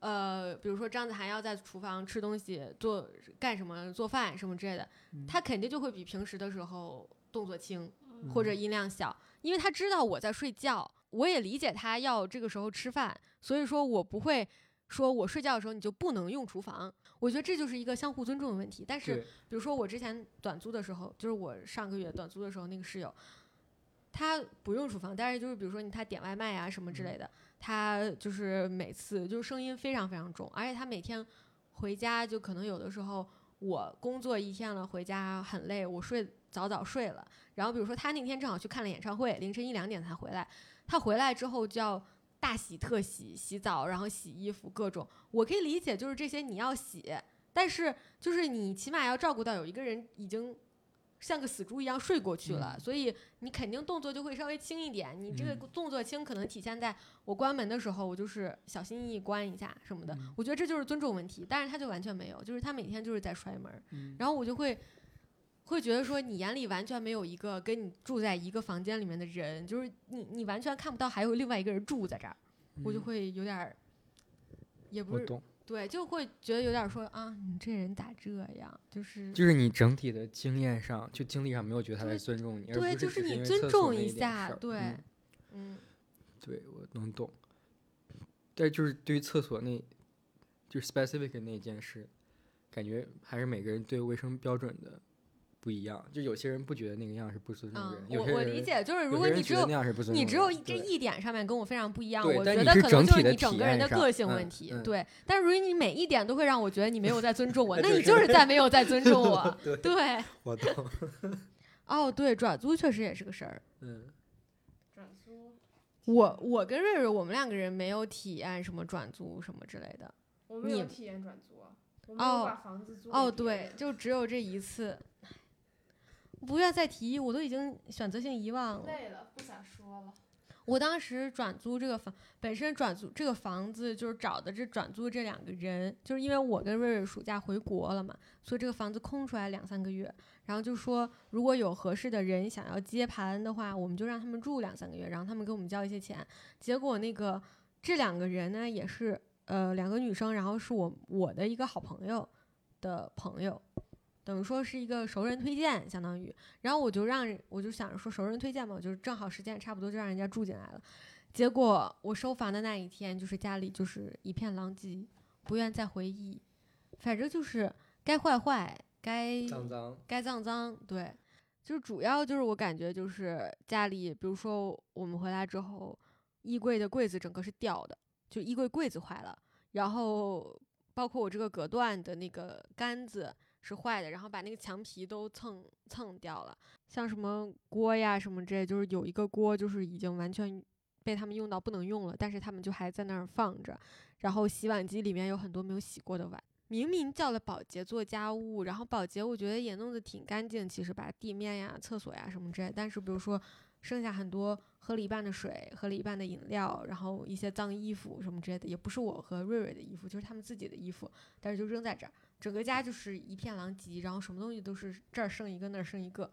呃，比如说张子涵要在厨房吃东西、做干什么、做饭什么之类的，他肯定就会比平时的时候动作轻，或者音量小，因为他知道我在睡觉，我也理解他要这个时候吃饭，所以说我不会说我睡觉的时候你就不能用厨房。我觉得这就是一个相互尊重的问题。但是，比如说我之前短租的时候，就是我上个月短租的时候，那个室友，他不用厨房，但是就是比如说你他点外卖啊什么之类的，他就是每次就是声音非常非常重，而且他每天回家就可能有的时候我工作一天了，回家很累，我睡早早睡了，然后比如说他那天正好去看了演唱会，凌晨一两点才回来，他回来之后就要大洗特洗，洗澡，然后洗衣服，各种，我可以理解，就是这些你要洗，但是就是你起码要照顾到有一个人已经像个死猪一样睡过去了，所以你肯定动作就会稍微轻一点。你这个动作轻，可能体现在我关门的时候，我就是小心翼翼关一下什么的。我觉得这就是尊重问题，但是他就完全没有，就是他每天就是在摔门儿，然后我就会。会觉得说你眼里完全没有一个跟你住在一个房间里面的人，就是你你完全看不到还有另外一个人住在这儿，我就会有点儿，也不是对，就会觉得有点说啊，你这人咋这样？就是就是你整体的经验上，就经历上没有觉得他在尊重你，而对，不就是是你尊重一下，对嗯，嗯，对我能懂。但就是对于厕所那，就是 specific 那件事，感觉还是每个人对卫生标准的不一样。就有些人不觉得那个样是不尊重人，嗯，我我理解，就是如果你只有些人觉得那样是不尊重人。你只有这一点上面跟我非常不一样，我觉得可能就是你整个人的个性嗯问题，嗯对。但是如果你每一点都会让我觉得你没有在尊重我，那你就是在没有在尊重我，对对。我懂。哦，对，转租确实也是个事儿。嗯，转租，我我跟瑞瑞，我们两个人没有体验什么转租什么之类的。你我没有体验转租啊，我们哦有把房子租给哦，对，就只有这一次。不愿再提，我都已经选择性遗忘了。累了，不想说了。我当时转租这个房，本身转租这个房子就是找的这转租这两个人，就是因为我跟瑞瑞暑假回国了嘛，所以这个房子空出来两三个月，然后就说如果有合适的人想要接盘的话，我们就让他们住两三个月，然后他们给我们交一些钱。结果那个这两个人呢，也是呃两个女生，然后是我我的一个好朋友的朋友。等于说是一个熟人推荐，相当于，然后我就让，我就想着说熟人推荐嘛，我就正好时间也差不多，就让人家住进来了。结果我收房的那一天，就是家里就是一片狼藉，不愿再回忆，反正就是该坏坏，该脏脏。该脏脏，对，就是主要就是我感觉就是家里，比如说我们回来之后，衣柜的柜子整个是掉的，就衣柜柜子坏了，然后包括我这个隔断的那个杆子是坏的，然后把那个墙皮都蹭蹭掉了，像什么锅呀什么之类，就是有一个锅就是已经完全被他们用到不能用了，但是他们就还在那儿放着，然后洗碗机里面有很多没有洗过的碗。明明叫了保洁做家务，然后保洁我觉得也弄得挺干净，其实把地面呀、厕所呀什么之类，但是比如说剩下很多喝了一半的水、喝了一半的饮料，然后一些脏衣服什么之类的，也不是我和瑞瑞的衣服，就是他们自己的衣服，但是就扔在这儿，整个家就是一片狼藉，然后什么东西都是这儿剩一个那儿剩一个，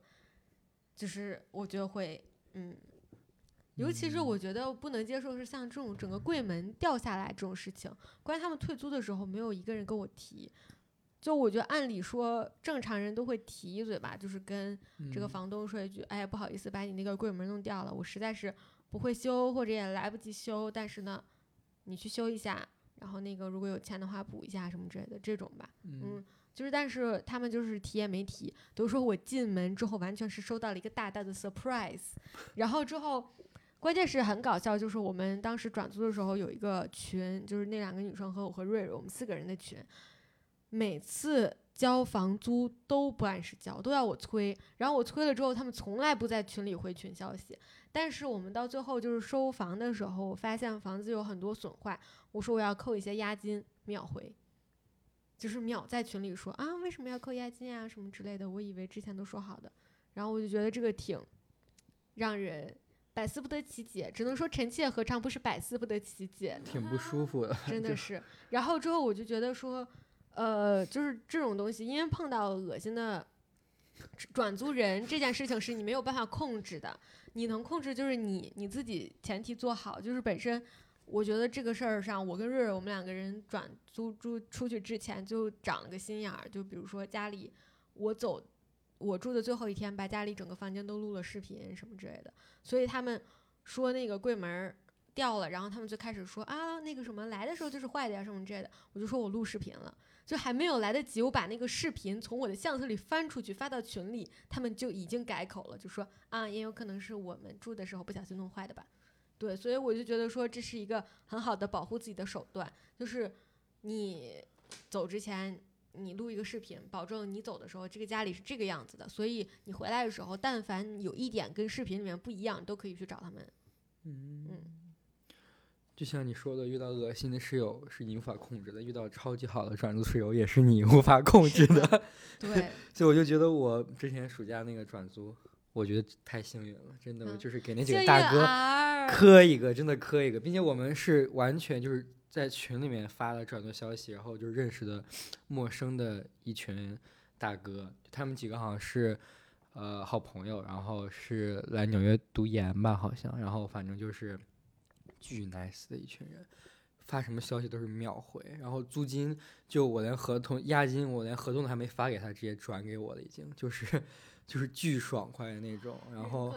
就是我觉得会嗯。尤其是我觉得不能接受是像这种整个柜门掉下来这种事情，关于他们退租的时候，没有一个人跟我提。就我觉得按理说正常人都会提一嘴吧，就是跟这个房东说一句：“哎呀，不好意思，把你那个柜门弄掉了，我实在是不会修，或者也来不及修，但是呢，你去修一下，然后那个如果有钱的话补一下什么之类的这种吧。”嗯，就是但是他们就是提也没提，都说我进门之后完全是收到了一个大大的 surprise，然后之后。关键是很搞笑，就是我们当时转租的时候有一个群，就是那两个女生和我和瑞瑞，我们四个人的群，每次交房租都不按时交，都要我催，然后我催了之后，他们从来不在群里回群消息。但是我们到最后就是收房的时候，我发现房子有很多损坏，我说我要扣一些押金，秒回，就是秒在群里说啊，为什么要扣押金啊什么之类的，我以为之前都说好的，然后我就觉得这个挺让人。百思不得其解，只能说臣妾何尝不是百思不得其解？挺不舒服的，真的是。然后之后我就觉得说，呃，就是这种东西，因为碰到恶心的转租人这件事情是你没有办法控制的，你能控制就是你你自己前提做好，就是本身我觉得这个事儿上，我跟瑞瑞我们两个人转租住出去之前就长了个心眼儿，就比如说家里我走。我住的最后一天，把家里整个房间都录了视频什么之类的，所以他们说那个柜门掉了，然后他们就开始说啊，那个什么来的时候就是坏的呀什么之类的。我就说我录视频了，就还没有来得及，我把那个视频从我的相册里翻出去发到群里，他们就已经改口了，就说啊，也有可能是我们住的时候不小心弄坏的吧。对，所以我就觉得说这是一个很好的保护自己的手段，就是你走之前。你录一个视频，保证你走的时候，这个家里是这个样子的。所以你回来的时候，但凡有一点跟视频里面不一样，都可以去找他们。嗯嗯，就像你说的，遇到恶心的室友是你无法控制的，遇到超级好的转租室友也是你无法控制的。对，所以我就觉得我之前暑假那个转租，我觉得太幸运了，真的，我就是给那几个大哥磕一个，真的磕一个，并且我们是完全就是。在群里面发了转租消息，然后就认识的陌生的一群大哥，他们几个好像是呃好朋友，然后是来纽约读研吧，好像，然后反正就是巨 nice 的一群人，发什么消息都是秒回，然后租金就我连合同押金我连合同都还没发给他，直接转给我了，已经就是就是巨爽快的那种，然后。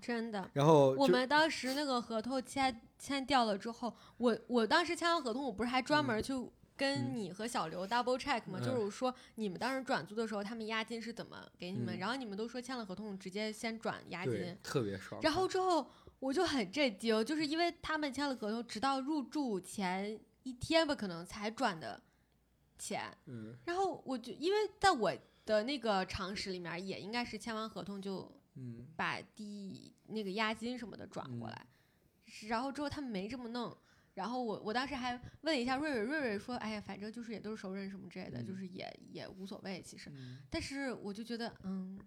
真的，然后我们当时那个合同签签掉了之后，我我当时签完合同，我不是还专门去跟你和小刘 double check 吗？就是说你们当时转租的时候，他们押金是怎么给你们？然后你们都说签了合同直接先转押金，特别爽。然后之后我就很震惊，就是因为他们签了合同，直到入住前一天吧，可能才转的钱。嗯。然后我就因为在我的那个常识里面，也应该是签完合同就。嗯，把第那个押金什么的转过来，然后之后他们没这么弄，然后我我当时还问了一下瑞瑞，瑞瑞说，哎呀，反正就是也都是熟人什么之类的，就是也也无所谓其实，但是我就觉得，嗯，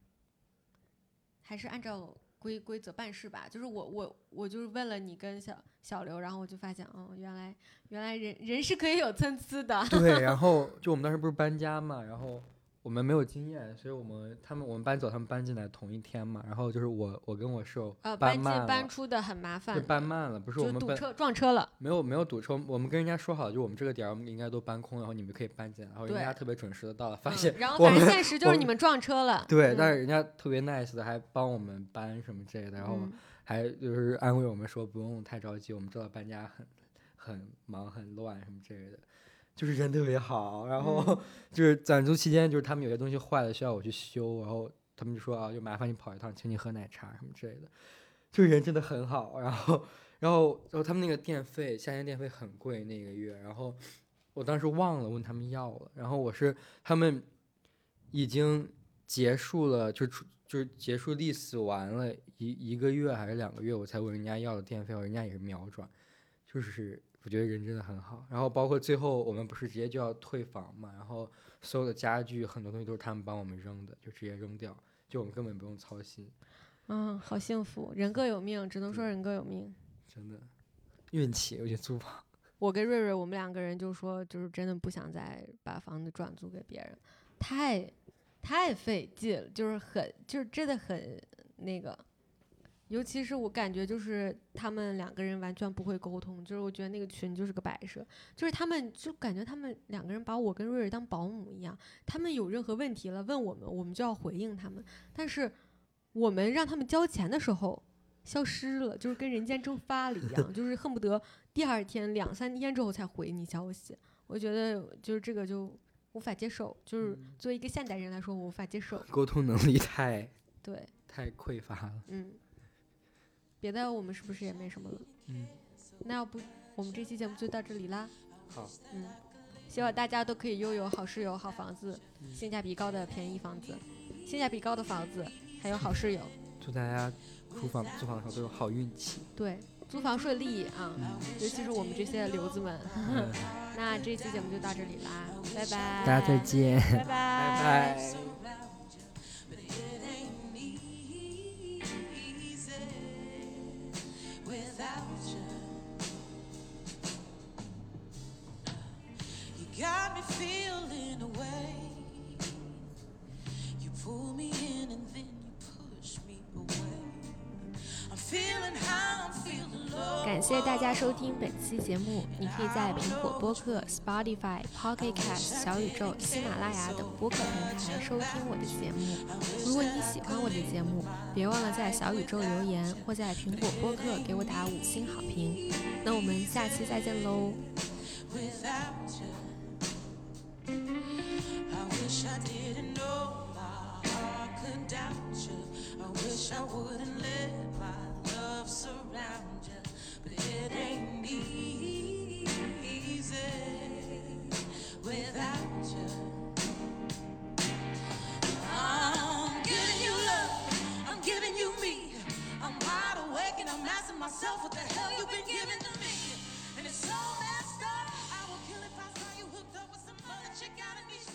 还是按照规规则办事吧。就是我我我就是问了你跟小小刘，然后我就发现，哦，原来原来人人是可以有参差的。对，然后 就我们当时不是搬家嘛，然后。我们没有经验，所以我们他们我们搬走，他们搬进来同一天嘛。然后就是我我跟我室友搬进，搬出的很麻烦，搬慢了，不是我们堵车撞车了，没有没有堵车，我们跟人家说好，就我们这个点儿我们应该都搬空，然后你们可以搬进来，然后人家特别准时的到了，发现然后反正现实就是你们撞车了，对，但是人家特别 nice 的还帮我们搬什么之类的，然后还就是安慰我们说不用太着急，我们知道搬家很很忙很乱什么之类的。就是人特别好，然后 就是攒租期间，就是他们有些东西坏了需要我去修，然后他们就说啊，就麻烦你跑一趟，请你喝奶茶什么之类的，就是人真的很好。然后，然后，然后他们那个电费，夏天电费很贵那个月，然后我当时忘了问他们要了，然后我是他们已经结束了，就就是结束历史完了一一个月还是两个月，我才问人家要的电费，人家也是秒转，就是。我觉得人真的很好，然后包括最后我们不是直接就要退房嘛，然后所有的家具很多东西都是他们帮我们扔的，就直接扔掉，就我们根本不用操心。嗯，好幸福，人各有命，只能说人各有命。真的，运气，我觉得租房。我跟瑞瑞，我们两个人就说，就是真的不想再把房子转租给别人，太，太费劲了，就是很，就是真的很那个。尤其是我感觉，就是他们两个人完全不会沟通，就是我觉得那个群就是个摆设，就是他们就感觉他们两个人把我跟瑞瑞当保姆一样，他们有任何问题了问我们，我们就要回应他们，但是我们让他们交钱的时候消失了，就是跟人间蒸发了一样，就是恨不得第二天两三天之后才回你消息。我觉得就是这个就无法接受，就是作为一个现代人来说，我无法接受。沟通能力太对，太匮乏了。嗯，别的我们是不是也没什么了？嗯，那要不我们这期节目就到这里啦。好，嗯，希望大家都可以拥有好室友、好房子，性价比高的便宜房子，性价比高的房子，还有好室友。祝大家租房租房的时候都有好运气。对，租房顺利啊，尤其是我们这些留子们。嗯，那这期节目就到这里啦，拜拜。大家再见，拜拜。拜拜。Got me feeling away. You pull me in and then you push me away. I'm feeling high, I'm feeling low. 感谢大家收听本期节目。你可以在苹果播客、Spotify、Pocket Cast、小宇宙、喜马拉雅等播客平台收听我的节目。如果你喜欢我的节目，别忘了在小宇宙留言或在苹果播客给我打五星好评。那我们下期再见喽！without you. I wish I didn't know my heart could doubt you. I wish I wouldn't let my love surround you. But it ain't easy without you. I'm giving you love, I'm giving you me. I'm wide awake and I'm asking myself what the hell you've been giving to me. And it's so messed up. I would kill if I saw you hooked up with some other chick out in these.